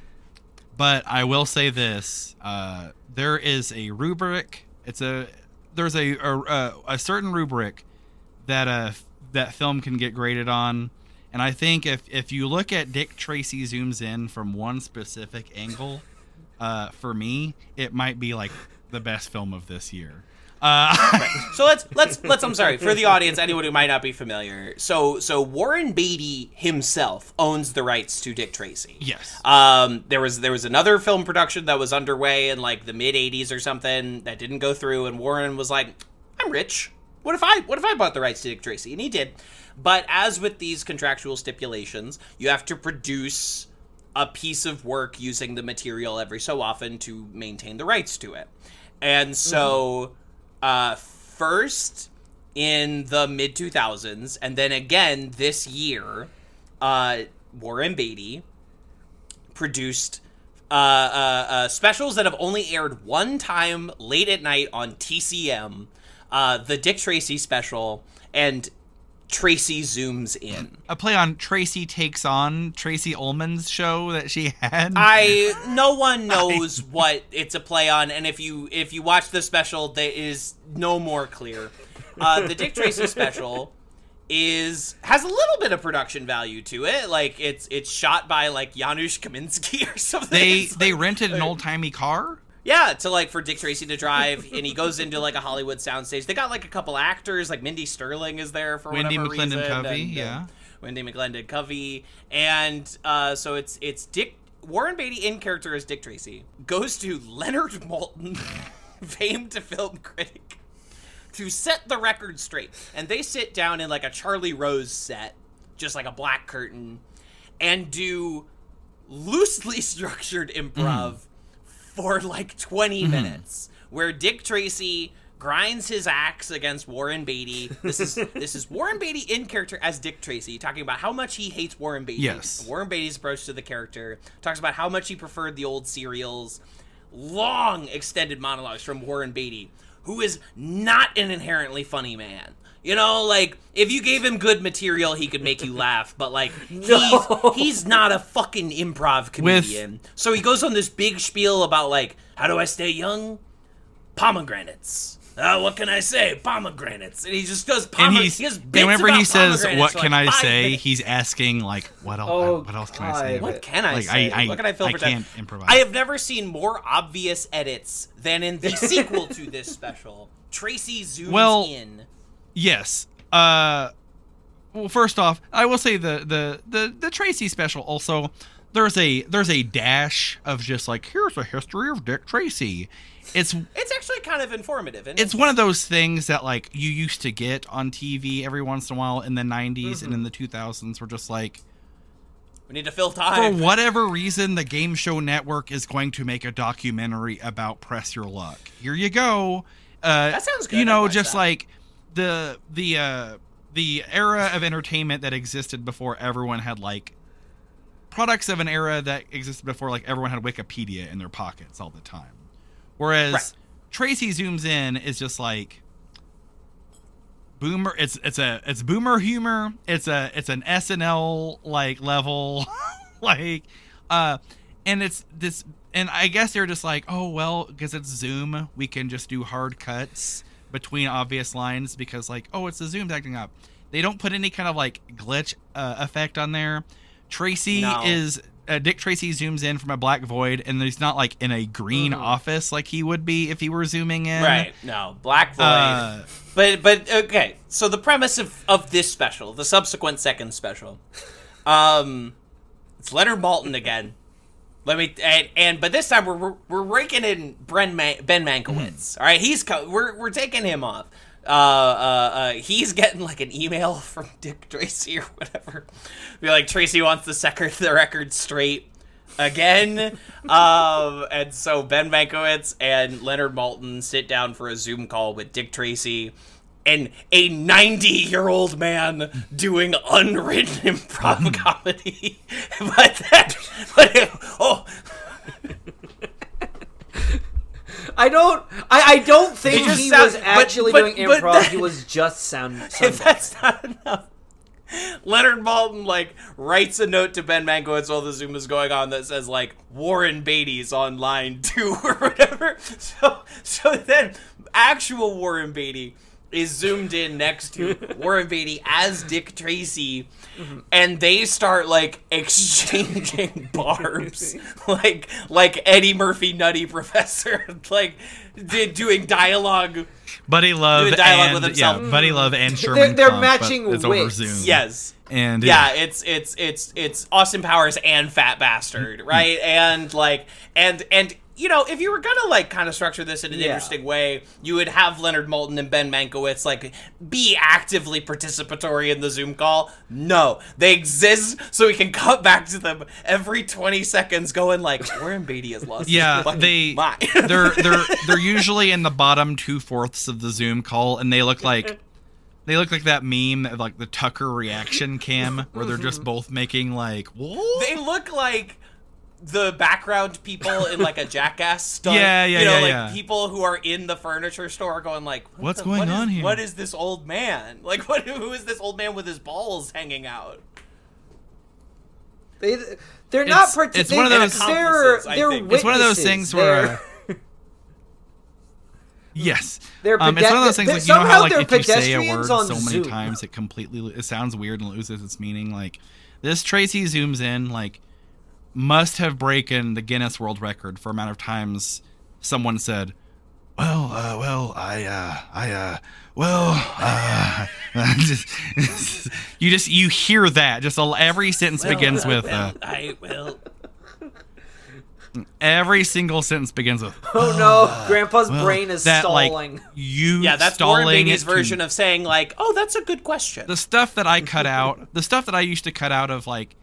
but I will say this: uh, there is a rubric. It's a there's a a, a certain rubric that uh that film can get graded on. And I think if if you look at Dick Tracy zooms in from one specific angle, uh, for me, it might be like the best film of this year. Uh, So let's let's let's. I'm sorry for the audience, anyone who might not be familiar. So so Warren Beatty himself owns the rights to Dick Tracy. yes. Um, there was there was another film production that was underway in like the mid '80s or something that didn't go through, and Warren was like, "I'm rich. What if I what if I bought the rights to Dick Tracy?" And he did. But as with these contractual stipulations, you have to produce a piece of work using the material every so often to maintain the rights to it. And so, uh, first in the mid 2000s, and then again this year, uh, Warren Beatty produced uh, uh, uh, specials that have only aired one time late at night on TCM. Uh, the Dick Tracy special and Tracy zooms in. a play on Tracy takes on Tracey Ullman's show that she had. I no one knows what it's a play on, and if you if you watch the special, that is no more clear. Uh, the Dick Tracy special is has a little bit of production value to it. Like it's it's shot by like Janusz Kaminski or something. they It's they like- rented an old timey car. Yeah, to like for Dick Tracy to drive, and he goes into like a Hollywood soundstage. They got like a couple actors, like Mindy Sterling is there for Wendi whatever McLendon reason, Covey, and, uh, yeah. Wendi McLendon-Covey, and uh, so it's it's Dick Warren Beatty in character as Dick Tracy goes to Leonard Maltin, famed to film critic, to set the record straight, and they sit down in like a Charlie Rose set, just like a black curtain, and do loosely structured improv for like 20 mm-hmm. minutes where Dick Tracy grinds his axe against Warren Beatty. This is this is Warren Beatty in character as Dick Tracy talking about how much he hates Warren Beatty. Yes. Warren Beatty's approach to the character talks about how much he preferred the old serials. Long extended monologues from Warren Beatty, who is not an inherently funny man. You know, like if you gave him good material, he could make you laugh. But like, No. he's he's not a fucking improv comedian. So he goes on this big spiel about like, how do I stay young? Pomegranates. Uh, what can I say? Pomegranates. And he just goes And he's he has bits whenever about he says, "What can like, I say?" minutes. He's asking like, "What else? Oh, what else can I say?" What can I Like, say? I- I- what can I fill I for can't improvise. I have never seen more obvious edits than in the sequel to this special. Tracy zooms Well- in. Yes. Uh well first off, I will say the the the the Tracy special also there's a there's a dash of just like here's a history of Dick Tracy. It's It's actually kind of informative. It's one of those things that like you used to get on TV every once in a while in the 90s and in the 2000s were just like we need to fill time for whatever reason the game show network is going to make a documentary about press your luck here you go uh That sounds good. you know just that. like the the uh the era of entertainment that existed before everyone had like products of an era that existed before like everyone had wikipedia in their pockets all the time whereas Right. tracy zooms in is just like boomer it's it's a it's boomer humor it's a it's an snl like level like uh and it's this and i guess they're just like oh well because it's zoom we can just do hard cuts between obvious lines because like oh it's the zoom acting up they don't put any kind of like glitch uh, effect on there tracy No. is uh, dick tracy zooms in from a black void and he's not like in a green office like he would be if he were zooming in Right. No. Black Void. uh, But but okay. So the premise of of this special, the subsequent second special, um, it's Leonard Maltin again. Let me and, and but this time we're we're, we're raking in Bren Man, Ben Mankiewicz. All right, he's co- we're we're taking him off. Uh, uh, uh, he's getting like an email from Dick Tracy or whatever. Be like Tracy wants the, set the record straight again. um, and so Ben Mankiewicz and Leonard Maltin sit down for a Zoom call with Dick Tracy and a 90 year old man doing unwritten improv comedy. but that, but it, oh, I don't. I, I don't think he sound- was actually but- doing but improv. that- he was just sound. if that's not enough. Leonard Maltin like writes a note to Ben Mankiewicz while the Zoom is going on that says like Warren Beatty's on line two or whatever. So so then actual Warren Beatty is zoomed in next to Warren Beatty as Dick Tracy, and they start like exchanging barbs, like like Eddie Murphy, Nutty Professor, like did doing dialogue. buddy love Doing dialogue and with yeah himself. buddy love and sherman they're Klump, but matching it's over wits. zoom Yes. and yeah, it's it's it's it's Austin Powers and Fat Mm-hmm. Bastard, right? and like and and you know, if you were gonna like kind of structure this in an Yeah. interesting way, you would have Leonard Maltin and Ben Mankiewicz like be actively participatory in the Zoom call. No, they exist so we can cut back to them every twenty seconds, going like, Warren Beatty has lost. his Yeah, fucking they mind." they're they're they're usually in the bottom two fourths of the Zoom call, and they look like they look like that meme of like the Tucker reaction cam, where they're just mm-hmm. both making like what? they look like the background people in like a jackass stunt. Yeah, yeah, You know, yeah, like yeah. people who are in the furniture store going like, what What's the- going what is- on here? What is this old man? Like, what? Who is this old man with his balls hanging out? They they're not It's- partic- it's they, one of those- They're they're. It's one of those things where, They're- uh, yes, They're um, it's one of those things they're- like you know how somehow like they're if you say a pedestrians word on so many times it completely it sounds weird and loses its meaning. Like this Tracy zooms in like must have broken the Guinness World Record for amount of times someone said, "Well, uh, well, I, uh, I, uh, well, uh," just, you just you hear that just a, every sentence begins with uh, I will. every single sentence begins with oh no, Grandpa's well, brain is that, stalling. Like, you Yeah, that's stalling Warren Beatty's it to- version of saying like, oh, that's a good question. the stuff that I cut out, the stuff that I used to cut out of like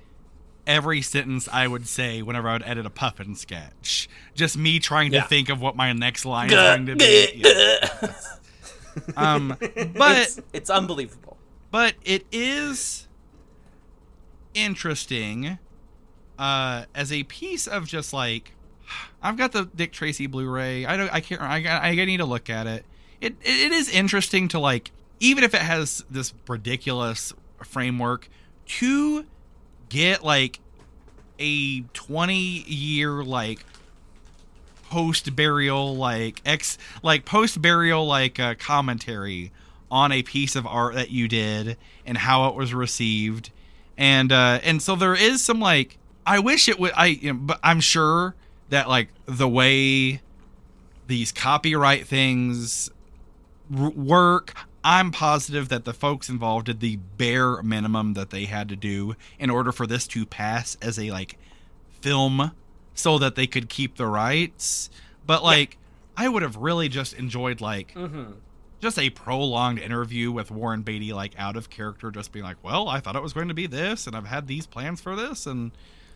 every sentence I would say whenever I would edit a Puffin sketch. Just me trying to Yeah. think of what my next line is going to be. Yeah. Um, but it's, it's unbelievable. but it is interesting uh, as a piece of just like I've got the Dick Tracy Blu-ray. I don't. I can't. I, I need to look at it. It it is interesting to like even if it has this ridiculous framework to get like a 20 year like post burial like ex like post burial like uh, commentary on a piece of art that you did and how it was received. And uh and so there is some like i wish it would i you know, but i'm sure that like the way these copyright things work i'm positive that the folks involved did the bare minimum that they had to do in order for this to pass as a like film so that they could keep the rights but like i would have really just enjoyed like just a prolonged interview with Warren Beatty, like out of character, just being like, "Well, I thought it was going to be this, and I've had these plans for this," and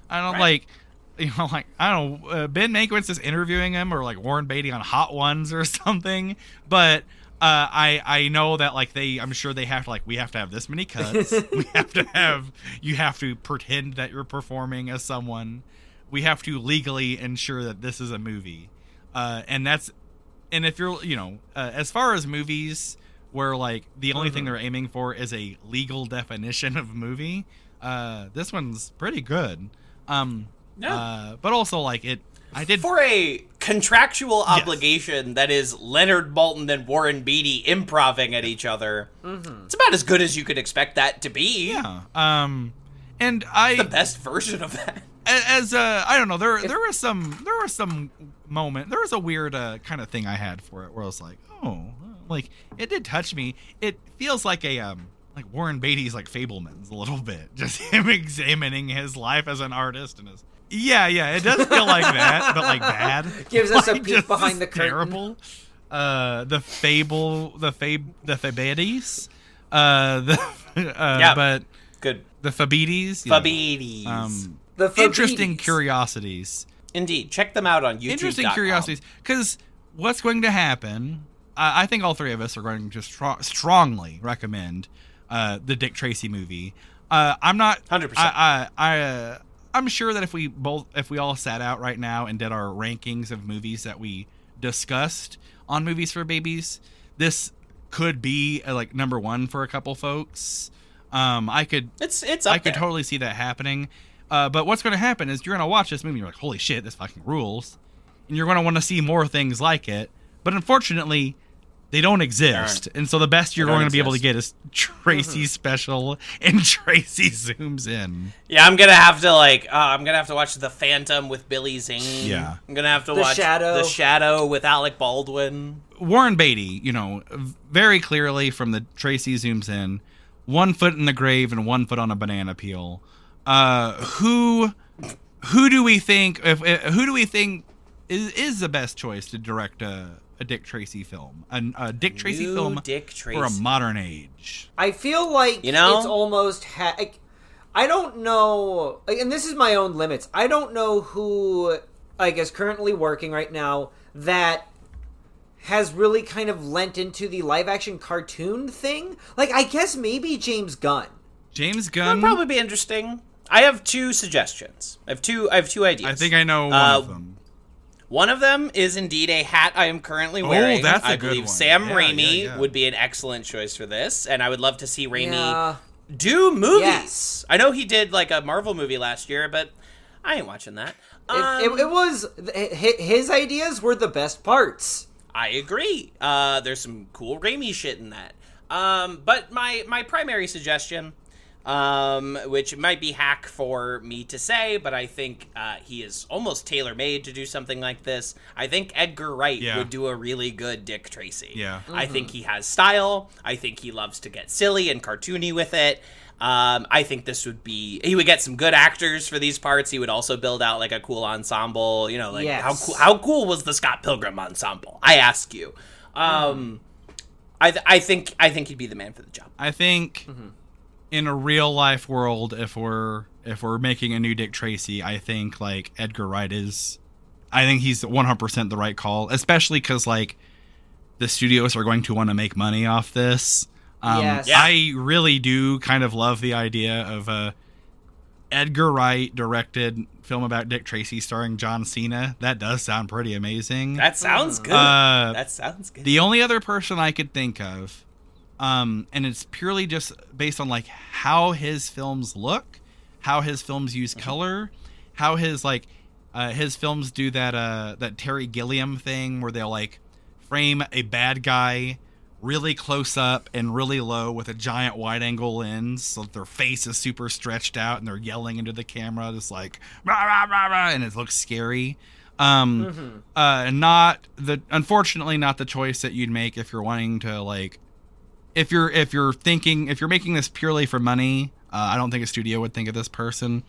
I don't Right. like, you know, like I don't know, uh, Ben Mankiewicz is interviewing him, or like Warren Beatty on Hot Ones or something, but. Uh, I I know that like they I'm sure they have to like we have to have this many cuts. We have to have you have to pretend that you're performing as someone. We have to legally ensure that this is a movie. Uh, and that's and if you're you know uh, as far as movies where like the only thing they're aiming for is a legal definition of movie uh this one's pretty good. Um Yeah. Uh, but also like it, I did For a contractual obligation that is Leonard Maltin and Warren Beatty improving at each other, it's about as good as you could expect that to be. yeah. Um, and I The best version of that. as uh I don't know there there was some there was some moment there was a weird uh, kind of thing I had for it where I was like oh like it did touch me it feels like a um like Warren Beatty's like Fabelmans a little bit just him examining his life as an artist and his yeah yeah it does feel like that but like bad Gives us a Like, peek behind the curtain. terrible uh the fable the fab the Fabetes uh the uh Yeah. but Good. the Fabetes yeah. Fabides. um The interesting curiosities. Indeed. Check them out on YouTube. Interesting curiosities, because what's going to happen? I I think all three of us are going to stro- strongly recommend uh, the Dick Tracy movie. Uh, I'm not 100%. I I, I uh, I'm sure that if we both if we all sat out right now and did our rankings of movies that we discussed on movies for babies, this could be uh, like number one for a couple folks. Um, I could It's it's I could there. totally see that happening. Uh, but what's going to happen is you're going to watch this movie. And you're like, holy shit, this fucking rules, and you're going to want to see more things like it. But unfortunately, they don't exist, and so the best you're They don't going to be able to get is Tracy's special, and Tracy zooms in. Yeah, I'm gonna have to like. Uh, I'm gonna have to watch The Phantom with Billy Zane. Yeah. I'm gonna have to The watch Shadow. The Shadow with Alec Baldwin. Warren Beatty, you know, very clearly from the Tracy zooms in, one foot in the grave and one foot on a banana peel. Uh, who, who do we think? If uh, who do we think is is the best choice to direct a, a Dick Tracy film, a, a Dick Tracy New film Dick Tracy. for a modern age? I feel like You know? it's almost ha- like, I don't know, and this is my own limits. I don't know who like is currently working right now that has really kind of lent into the live action cartoon thing. Like I guess maybe James Gunn. James That'd Gunn. probably be interesting. I have two suggestions. I have two. I have two ideas. I think I know one Uh, of them. One of them is indeed a hat I am currently wearing. Oh, that's a I good believe one. Sam Yeah, Raimi yeah, yeah. would be an excellent choice for this, and I would love to see Raimi Yeah. do movies. Yes. I know he did like a Marvel movie last year, but I ain't watching that. It, Um, it, it was his ideas were the best parts. I agree. Uh, there's some cool Raimi shit in that. Um, but my my primary suggestion, um, which might be hack for me to say, but I think uh, he is almost tailor made to do something like this. I think Edgar Wright Yeah. would do a really good Dick Tracy. Yeah. I think he has style. I think he loves to get silly and cartoony with it. Um, I think this would be he would get some good actors for these parts. He would also build out like a cool ensemble. You know, like how cool how cool was the Scott Pilgrim ensemble? I ask you. Um, I th- I think I think he'd be the man for the job. I think in a real life world, if we're if we're making a new Dick Tracy, I think like Edgar Wright is. I think he's 100% the right call, especially because like the studios are going to want to make money off this. Um, Yes. Yeah. I really do kind of love the idea of a Edgar Wright directed film about Dick Tracy starring John Cena. That does sound pretty amazing. That sounds good. Uh, that sounds good. The only other person I could think of, um, and it's purely just based on like how his films look, how his films use color, how his like uh, his films do that uh, that Terry Gilliam thing where they'll like frame a bad guy really close up and really low with a giant wide angle lens so that their face is super stretched out and they're yelling into the camera just like rah, rah, rah, rah, and it looks scary. Um uh not the unfortunately not the choice that you'd make if you're wanting to like if you're if you're thinking if you're making this purely for money uh, i don't think a studio would think of this person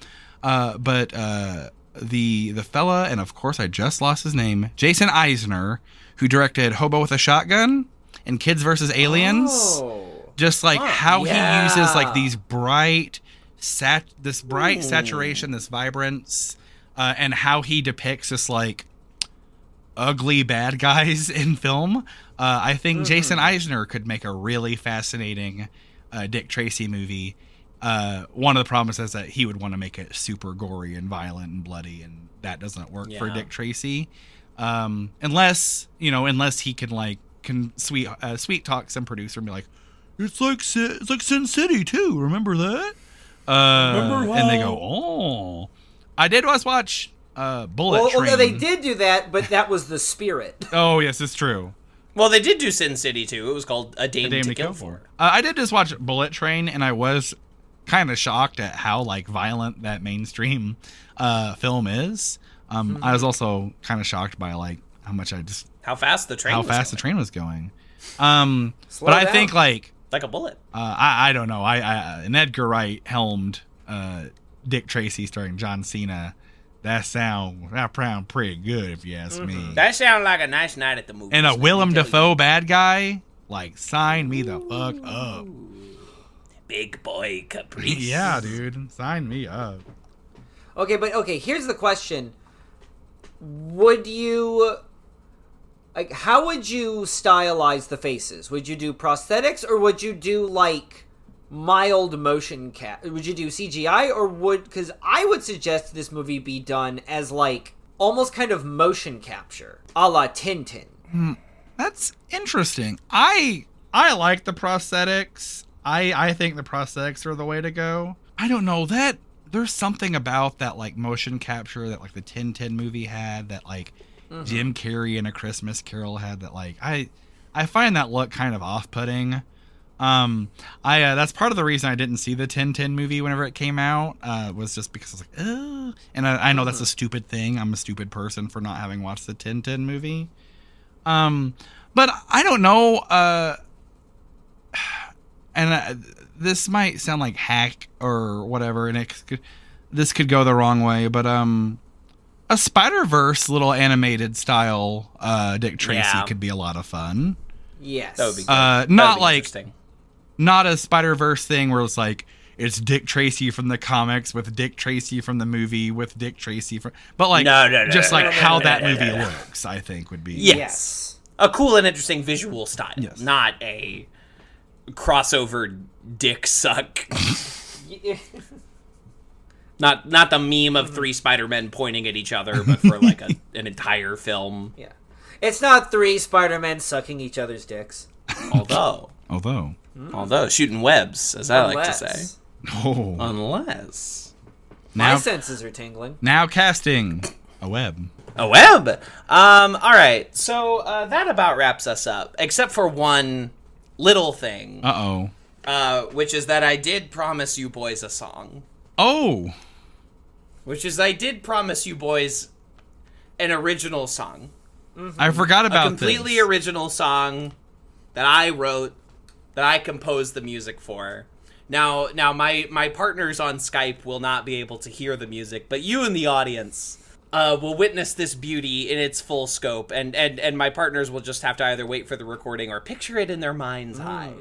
uh but uh the the fella and of course i just lost his name jason eisener who directed hobo with a shotgun and kids versus aliens Oh. just like how yeah. he uses like these bright sat this bright saturation this vibrance uh, and how he depicts this like ugly bad guys in film. Uh, i think jason eisener could make a really fascinating uh, dick tracy movie. Uh, one of the problems is that he would want to make it super gory and violent and bloody and that doesn't work for dick tracy. Um, unless you know unless he can like can sweet uh, sweet talk some producer and be like it's like Sin- it's like sin city too remember that? Uh Remember and they go oh. I did was watch uh, Bullet Well, Train. although they did do that, but that was the spirit. Oh yes, it's true. Well, they did do Sin City too. It was called A Dame, Dame to, to Kill, Kill For. Uh, I did just watch Bullet Train, and I was kind of shocked at how like violent that mainstream uh, film is. Um, I was also kind of shocked by like how much I just How fast the train? how was fast the train was going. Um, Slow but I down. think like Like a bullet. uh, I I don't know. I, I an Edgar Wright helmed uh, Dick Tracy starring John Cena. That sound that sound pretty good if you ask me. That sounds like a nice night at the movies. and a let me Willem Dafoe you. bad guy, like sign me the fuck up. Big boy Caprice. yeah, dude, sign me up. Okay, but okay, here's the question. Would you like how would you stylize the faces? Would you do prosthetics or would you do like mild motion cap? Would you do CGI or would cuz I would suggest this movie be done as like almost kind of motion capture, a la Tintin. Hmm, that's interesting. I I like the prosthetics. I I think the prosthetics are the way to go. I don't know that there's something about that like motion capture that like the Tintin movie had that like mm-hmm. Jim Carrey in A Christmas Carol had that like I I find that look kind of off-putting. Um, I uh, that's part of the reason I didn't see the Tintin movie whenever it came out. Uh, was just because I was like, oh, and I, I know that's a stupid thing. I'm a stupid person for not having watched the Tintin movie. Um, but I don't know. Uh, and uh, this might sound like hack or whatever, and it could, this could go the wrong way. But um, a Spider Verse little animated style uh, Dick Tracy Yeah. could be a lot of fun. Yes. That would be good. Uh, not be like interesting. Not a Spider Verse thing where it's like it's Dick Tracy from the comics with Dick Tracy from the movie with Dick Tracy from, but like No, no, no, just like no, no, how no, that no, movie no, no. looks. I think would be Yes. Yes. a cool and interesting visual style, Yes. not a crossover dick suck. not not the meme of three Spider Men pointing at each other, but for like a, an entire film. yeah. It's not three Spider-Men sucking each other's dicks. Although, although although shooting webs, as I like to say, Unless- oh unless My senses are tingling. now casting a web. a web. Um. All right. So uh, that about wraps us up, except for one little thing, Uh oh. uh, which is that I did promise you boys a song. Oh which is I did promise you boys an original song, I forgot a about completely this. original song that I wrote, that I composed the music for. Now, now my my partners on Skype will not be able to hear the music, but you in the audience uh, will witness this beauty in its full scope, and and and my partners will just have to either wait for the recording or picture it in their mind's eye.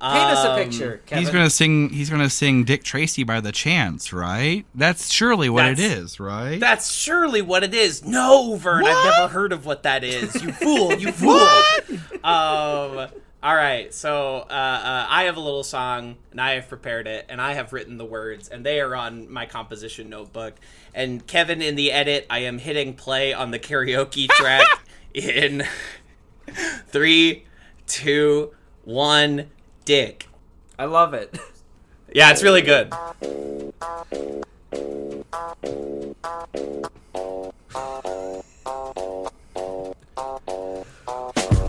Paint us a Um, picture, Kevin. He's gonna sing. He's gonna sing Dick Tracy by the Chance, right? That's surely what it That's- is, right? That's surely what it is. No, Vern, I've never heard of what that is. You fool, you fool. um, all right, so uh, uh, I have a little song, and I have prepared it, and I have written the words, and they are on my composition notebook. And Kevin, in the edit, I am hitting play on the karaoke track in three, two, one, dick. I love it. Yeah, it's really good.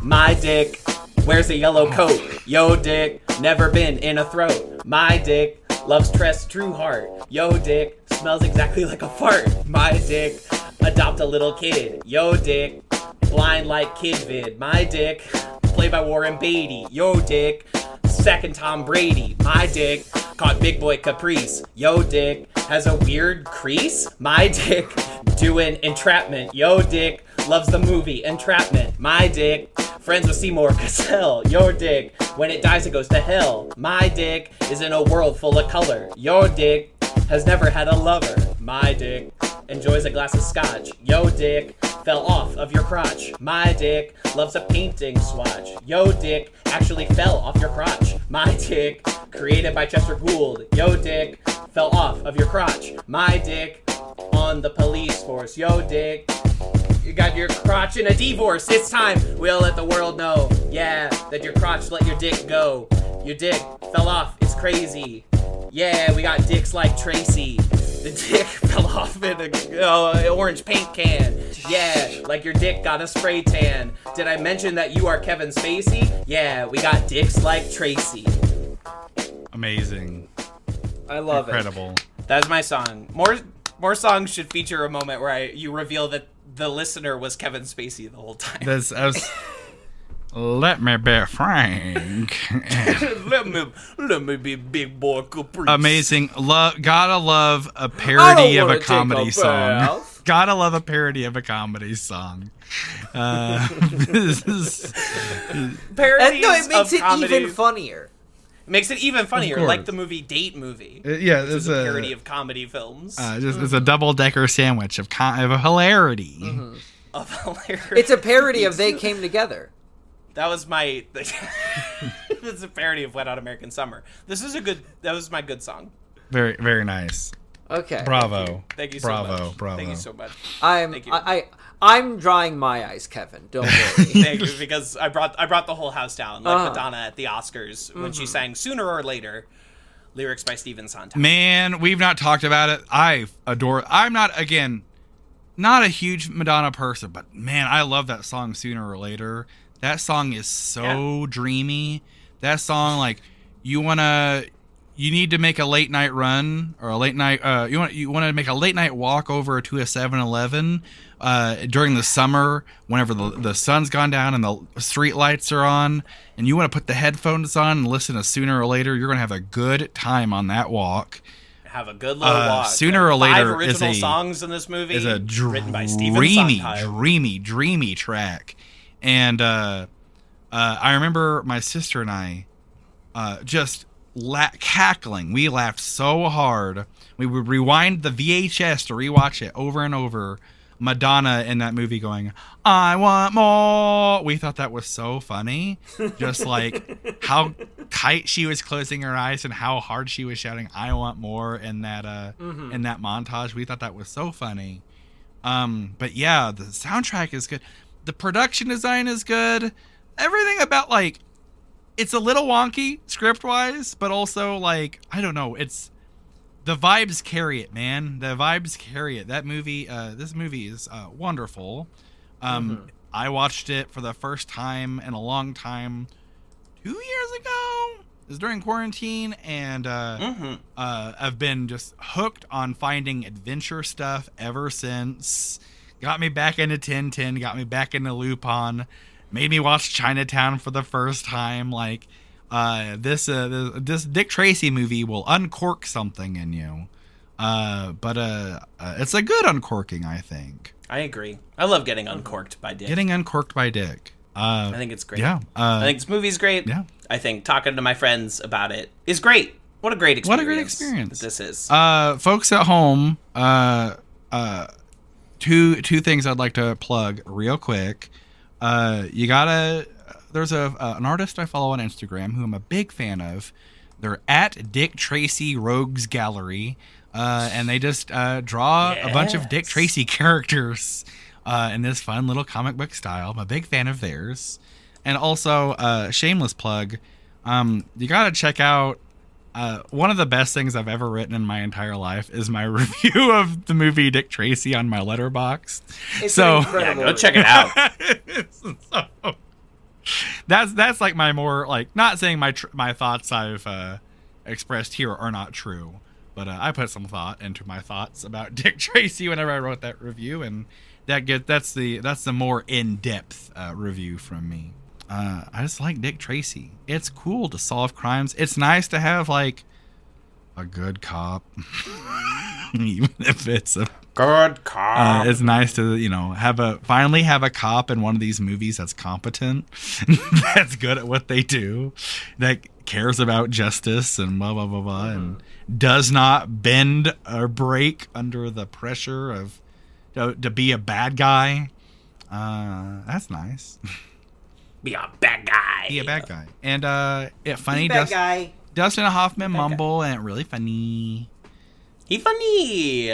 My dick wears a yellow coat. Yo, dick, never been in a throat. My dick loves Tess Trueheart. Yo, dick, smells exactly like a fart. My dick, adopt a little kid. Yo, dick, blind like Kid Vid. My dick, played by Warren Beatty. Yo, dick, second Tom Brady. My dick, caught Big Boy Caprice. Yo, dick, has a weird crease. My dick, doing entrapment. Yo, dick, loves the movie Entrapment. My dick, friends with Seymour Cassel. Your dick, when it dies, it goes to hell. My dick is in a world full of color. Your dick has never had a lover. My dick enjoys a glass of scotch. Yo, dick fell off of your crotch. My dick loves a painting swatch. Yo, dick actually fell off your crotch. My dick, created by Chester Gould. Yo, dick fell off of your crotch. My dick on the police force. Yo, dick. You got your crotch in a divorce. It's time. We'll let the world know. Yeah, that your crotch let your dick go. Your dick fell off. It's crazy. Yeah, we got dicks like Tracy. The dick fell off in a uh, orange paint can. Yeah, like your dick got a spray tan. Did I mention that you are Kevin Spacey? Yeah, we got dicks like Tracy. Amazing. I love it. Incredible. That's my song. More more songs should feature a moment where I you reveal that the listener was Kevin Spacey the whole time. That's I was, let me be frank. let me let me be big boy Caprice. Amazing. Love gotta love a parody of a comedy a song. gotta love a parody of a comedy song. Uh, this is And no, it makes of it comedy even funnier. Makes it even funnier, like the movie Date Movie. Uh, yeah, it's is a a- parody of comedy films. uh, just it's a double decker sandwich of con- of hilarity. of hilarity. It's a parody of They Came Together. That was my. it's a parody of Wet Hot American Summer. This is a good. That was my good song. Very very nice. Okay. Bravo. Thank you so bravo, much. Bravo. Thank you so much. I'm Thank you. I, I I'm drying my eyes, Kevin. Don't worry. Thank you because I brought I brought the whole house down like Uh-huh. Madonna at the Oscars when Mm-hmm. she sang "Sooner or Later," lyrics by Stephen Sondheim. Man, we've not talked about it. I adore. I'm not again, not a huge Madonna person, but man, I love that song. Sooner or later, that song is so dreamy. That song, like, you wanna, you need to make a late night run or a late night. Uh, you want you want to make a late night walk over to a 7-Eleven. Uh, during the summer, whenever the, the sun's gone down and the street lights are on, and you want to put the headphones on and listen to sooner or later, you're gonna have a good time on that walk. Have a good little Uh, walk. Sooner or Five Later is a- songs in this movie is a written by Stephen dreamy, Sondheim. dreamy, dreamy track. And uh, uh, I remember my sister and I uh, just la- cackling. We laughed so hard. We would rewind the VHS to rewatch it over and over. Madonna in that movie going, I want more. We thought that was so funny. Just like how tight she was closing her eyes and how hard she was shouting, I want more in that uh in that montage. We thought that was so funny. Um, but yeah, the soundtrack is good. The production design is good. Everything about like it's a little wonky script wise, but also like I don't know, it's the vibes carry it, man. The vibes carry it. That movie, uh, this movie is uh, wonderful. Um, I watched it for the first time in a long time, two years ago. It was during quarantine, and uh, Mhm. uh, I've been just hooked on finding adventure stuff ever since. Got me back into Tintin, got me back into Lupin, made me watch Chinatown for the first time. Like uh, this, uh, this, Dick Tracy movie will uncork something in you. Uh, but uh, uh, it's a good uncorking, I think. I agree. I love getting uncorked by Dick. Getting uncorked by Dick. Uh, I think it's great. yeah. Uh, I think this movie's great. yeah. I think talking to my friends about it is great. What a great experience. What a great experience. This is. uh, folks at home, uh, uh, two two things I'd like to plug real quick. Uh, you gotta. There's a uh, an artist I follow on Instagram who I'm a big fan of. They're at Dick Tracy Rogues Gallery, uh, and they just uh, draw a bunch of Dick Tracy characters uh, in this fun little comic book style. I'm a big fan of theirs, and also uh, shameless plug. Um, you gotta check out uh, one of the best things I've ever written in my entire life is my review of the movie Dick Tracy on my Letterboxd. It's So- yeah, go check it out. So- that's that's like my more like not saying my tr- my thoughts I've uh, expressed here are not true, but uh, I put some thought into my thoughts about Dick Tracy whenever I wrote that review, and that get that's the that's the more in depth uh, review from me. Uh, I just like Dick Tracy. It's cool to solve crimes. It's nice to have like a good cop, even if it's a Good cop. uh, it's nice to you know have a finally have a cop in one of these movies that's competent, that's good at what they do, that cares about justice and blah blah blah blah, and does not bend or break under the pressure of to, to be a bad guy. Uh, that's nice. Be a bad guy. be a bad guy, and uh, it funny. Bad Dust- guy. Dustin Hoffman Bad guy. mumble and really funny. He funny.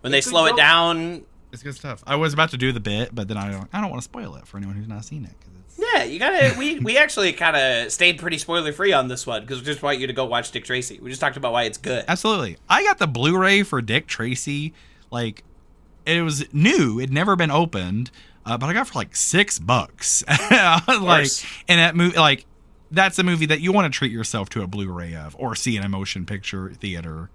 When they If we slow it down It's good stuff. I was about to do the bit, but then I don't. I don't want to spoil it for anyone who's not seen it. it's, Yeah, you gotta. We we actually kind of stayed pretty spoiler free on this one because we just want you to go watch Dick Tracy. We just talked about why it's good. Absolutely. I got the Blu-ray for Dick Tracy. Like, it was new. It'd never been opened, uh, but I got it for like six bucks. like, and that movie, like, that's a movie that you want to treat yourself to a Blu-ray of, or see in a motion picture theater.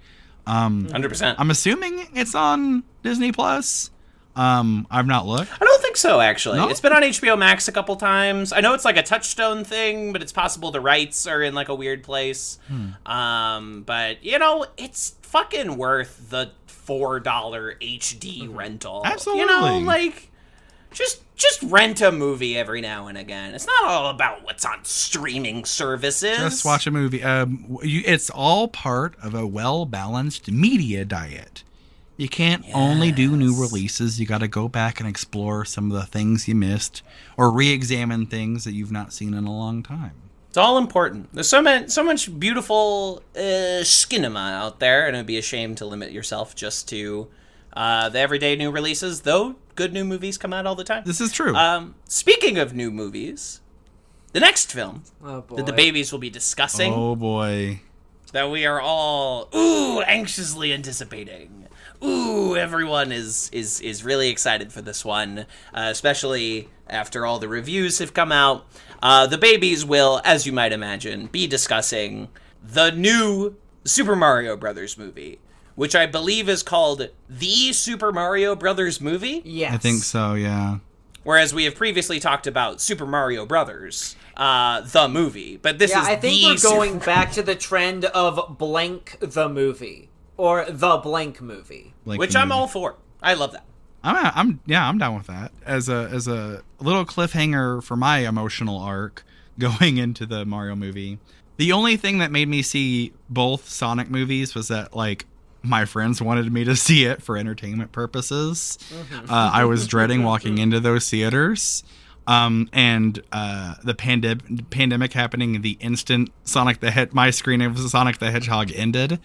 Um, Hundred percent. I'm assuming it's on Disney Plus. Um, I've not looked. I don't think so. Actually, No? it's been on HBO Max a couple times. I know it's like a Touchstone thing, but it's possible the rights are in like a weird place. Hmm. Um, but you know, it's fucking worth the four dollar HD rental. Absolutely. You know, like just just rent a movie every now and again. It's not all about what's on streaming services. Just watch a movie. Um, you, it's all part of a well balanced media diet. You can't only do new releases. You got to go back and explore some of the things you missed, or re-examine things that you've not seen in a long time. It's all important. There's so much, so much beautiful uh, cinema out there, and it'd be a shame to limit yourself just to uh, the everyday new releases. Though good new movies come out all the time. This is true. Um, speaking of new movies, the next film Oh that the babies will be discussing oh boy. that we are all ooh anxiously anticipating. Ooh, everyone is is is really excited for this one, uh, especially after all the reviews have come out. Uh, the babies will, as you might imagine, be discussing the new Super Mario Brothers movie, which I believe is called the Super Mario Brothers movie. Yes. I think so. Yeah. Whereas we have previously talked about Super Mario Brothers, uh, the movie, but this Yeah, is I think the we're Super- going back to the trend of blank the movie or the blank movie. Like which the I'm all for. I love that. I'm, I'm yeah, I'm down with that as a as a little cliffhanger for my emotional arc going into the Mario movie. The only thing that made me see both Sonic movies was that like my friends wanted me to see it for entertainment purposes. Uh, I was dreading walking into those theaters. Um, and uh, the pandem- pandemic happening the instant Sonic the Hedgehog, my screen of Sonic the Hedgehog ended,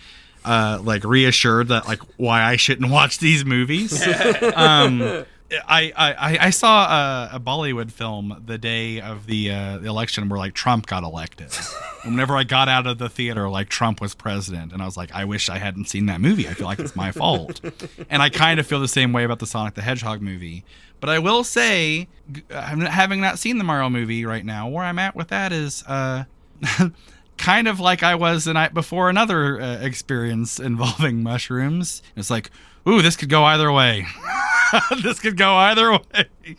uh, like reassured that like why I shouldn't watch these movies. um, I, I I saw a, a Bollywood film the day of the, uh, the election where like Trump got elected. And whenever I got out of the theater, like Trump was president, and I was like, I wish I hadn't seen that movie. I feel like it's my fault. And I kind of feel the same way about the Sonic the Hedgehog movie. But I will say, having not seen the Mario movie right now, where I'm at with that is. Uh, kind of like I was the night before another uh, experience involving mushrooms. It's like, ooh, this could go either way. this could go either way.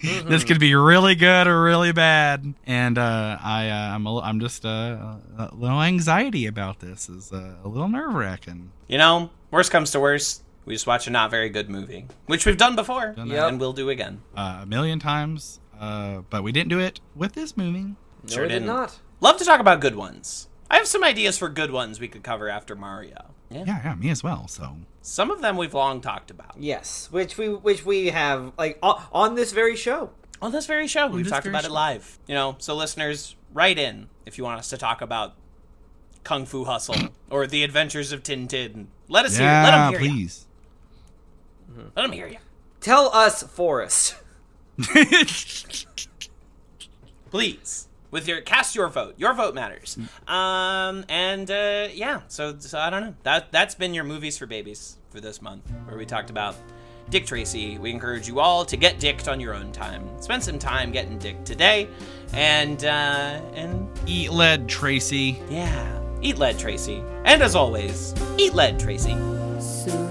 This could be really good or really bad. And uh, I, uh, I'm, a, li- I'm just uh, a little anxiety about this. Is uh, a little nerve wracking. You know, worst comes to worst, we just watch a not very good movie, which we've done before Done that. and we'll do again. Uh, a million times, uh, but we didn't do it with this movie. No, Sure it did didn't. not. Love to talk about good ones. I have some ideas for good ones we could cover after Mario. Yeah. Yeah, yeah, me as well. So Some of them we've long talked about. Yes, which we which we have like o- on this very show. On this very show, we've talked very about it live. You know, so listeners, write in if you want us to talk about Kung Fu Hustle or The Adventures of Tintin. Let us hear. Let yeah, them hear you. please. Mm-hmm. Let them hear you. Tell us, Forrest. please with your cast your vote. Your vote matters. Um and uh yeah so so i don't know. That that's been your movies for babies for this month where we talked about dick tracy. We encourage you all to get dicked on your own time. Spend some time getting dicked today and uh and Eat lead, Tracy. yeah eat lead tracy. And as always eat lead tracy. Sooner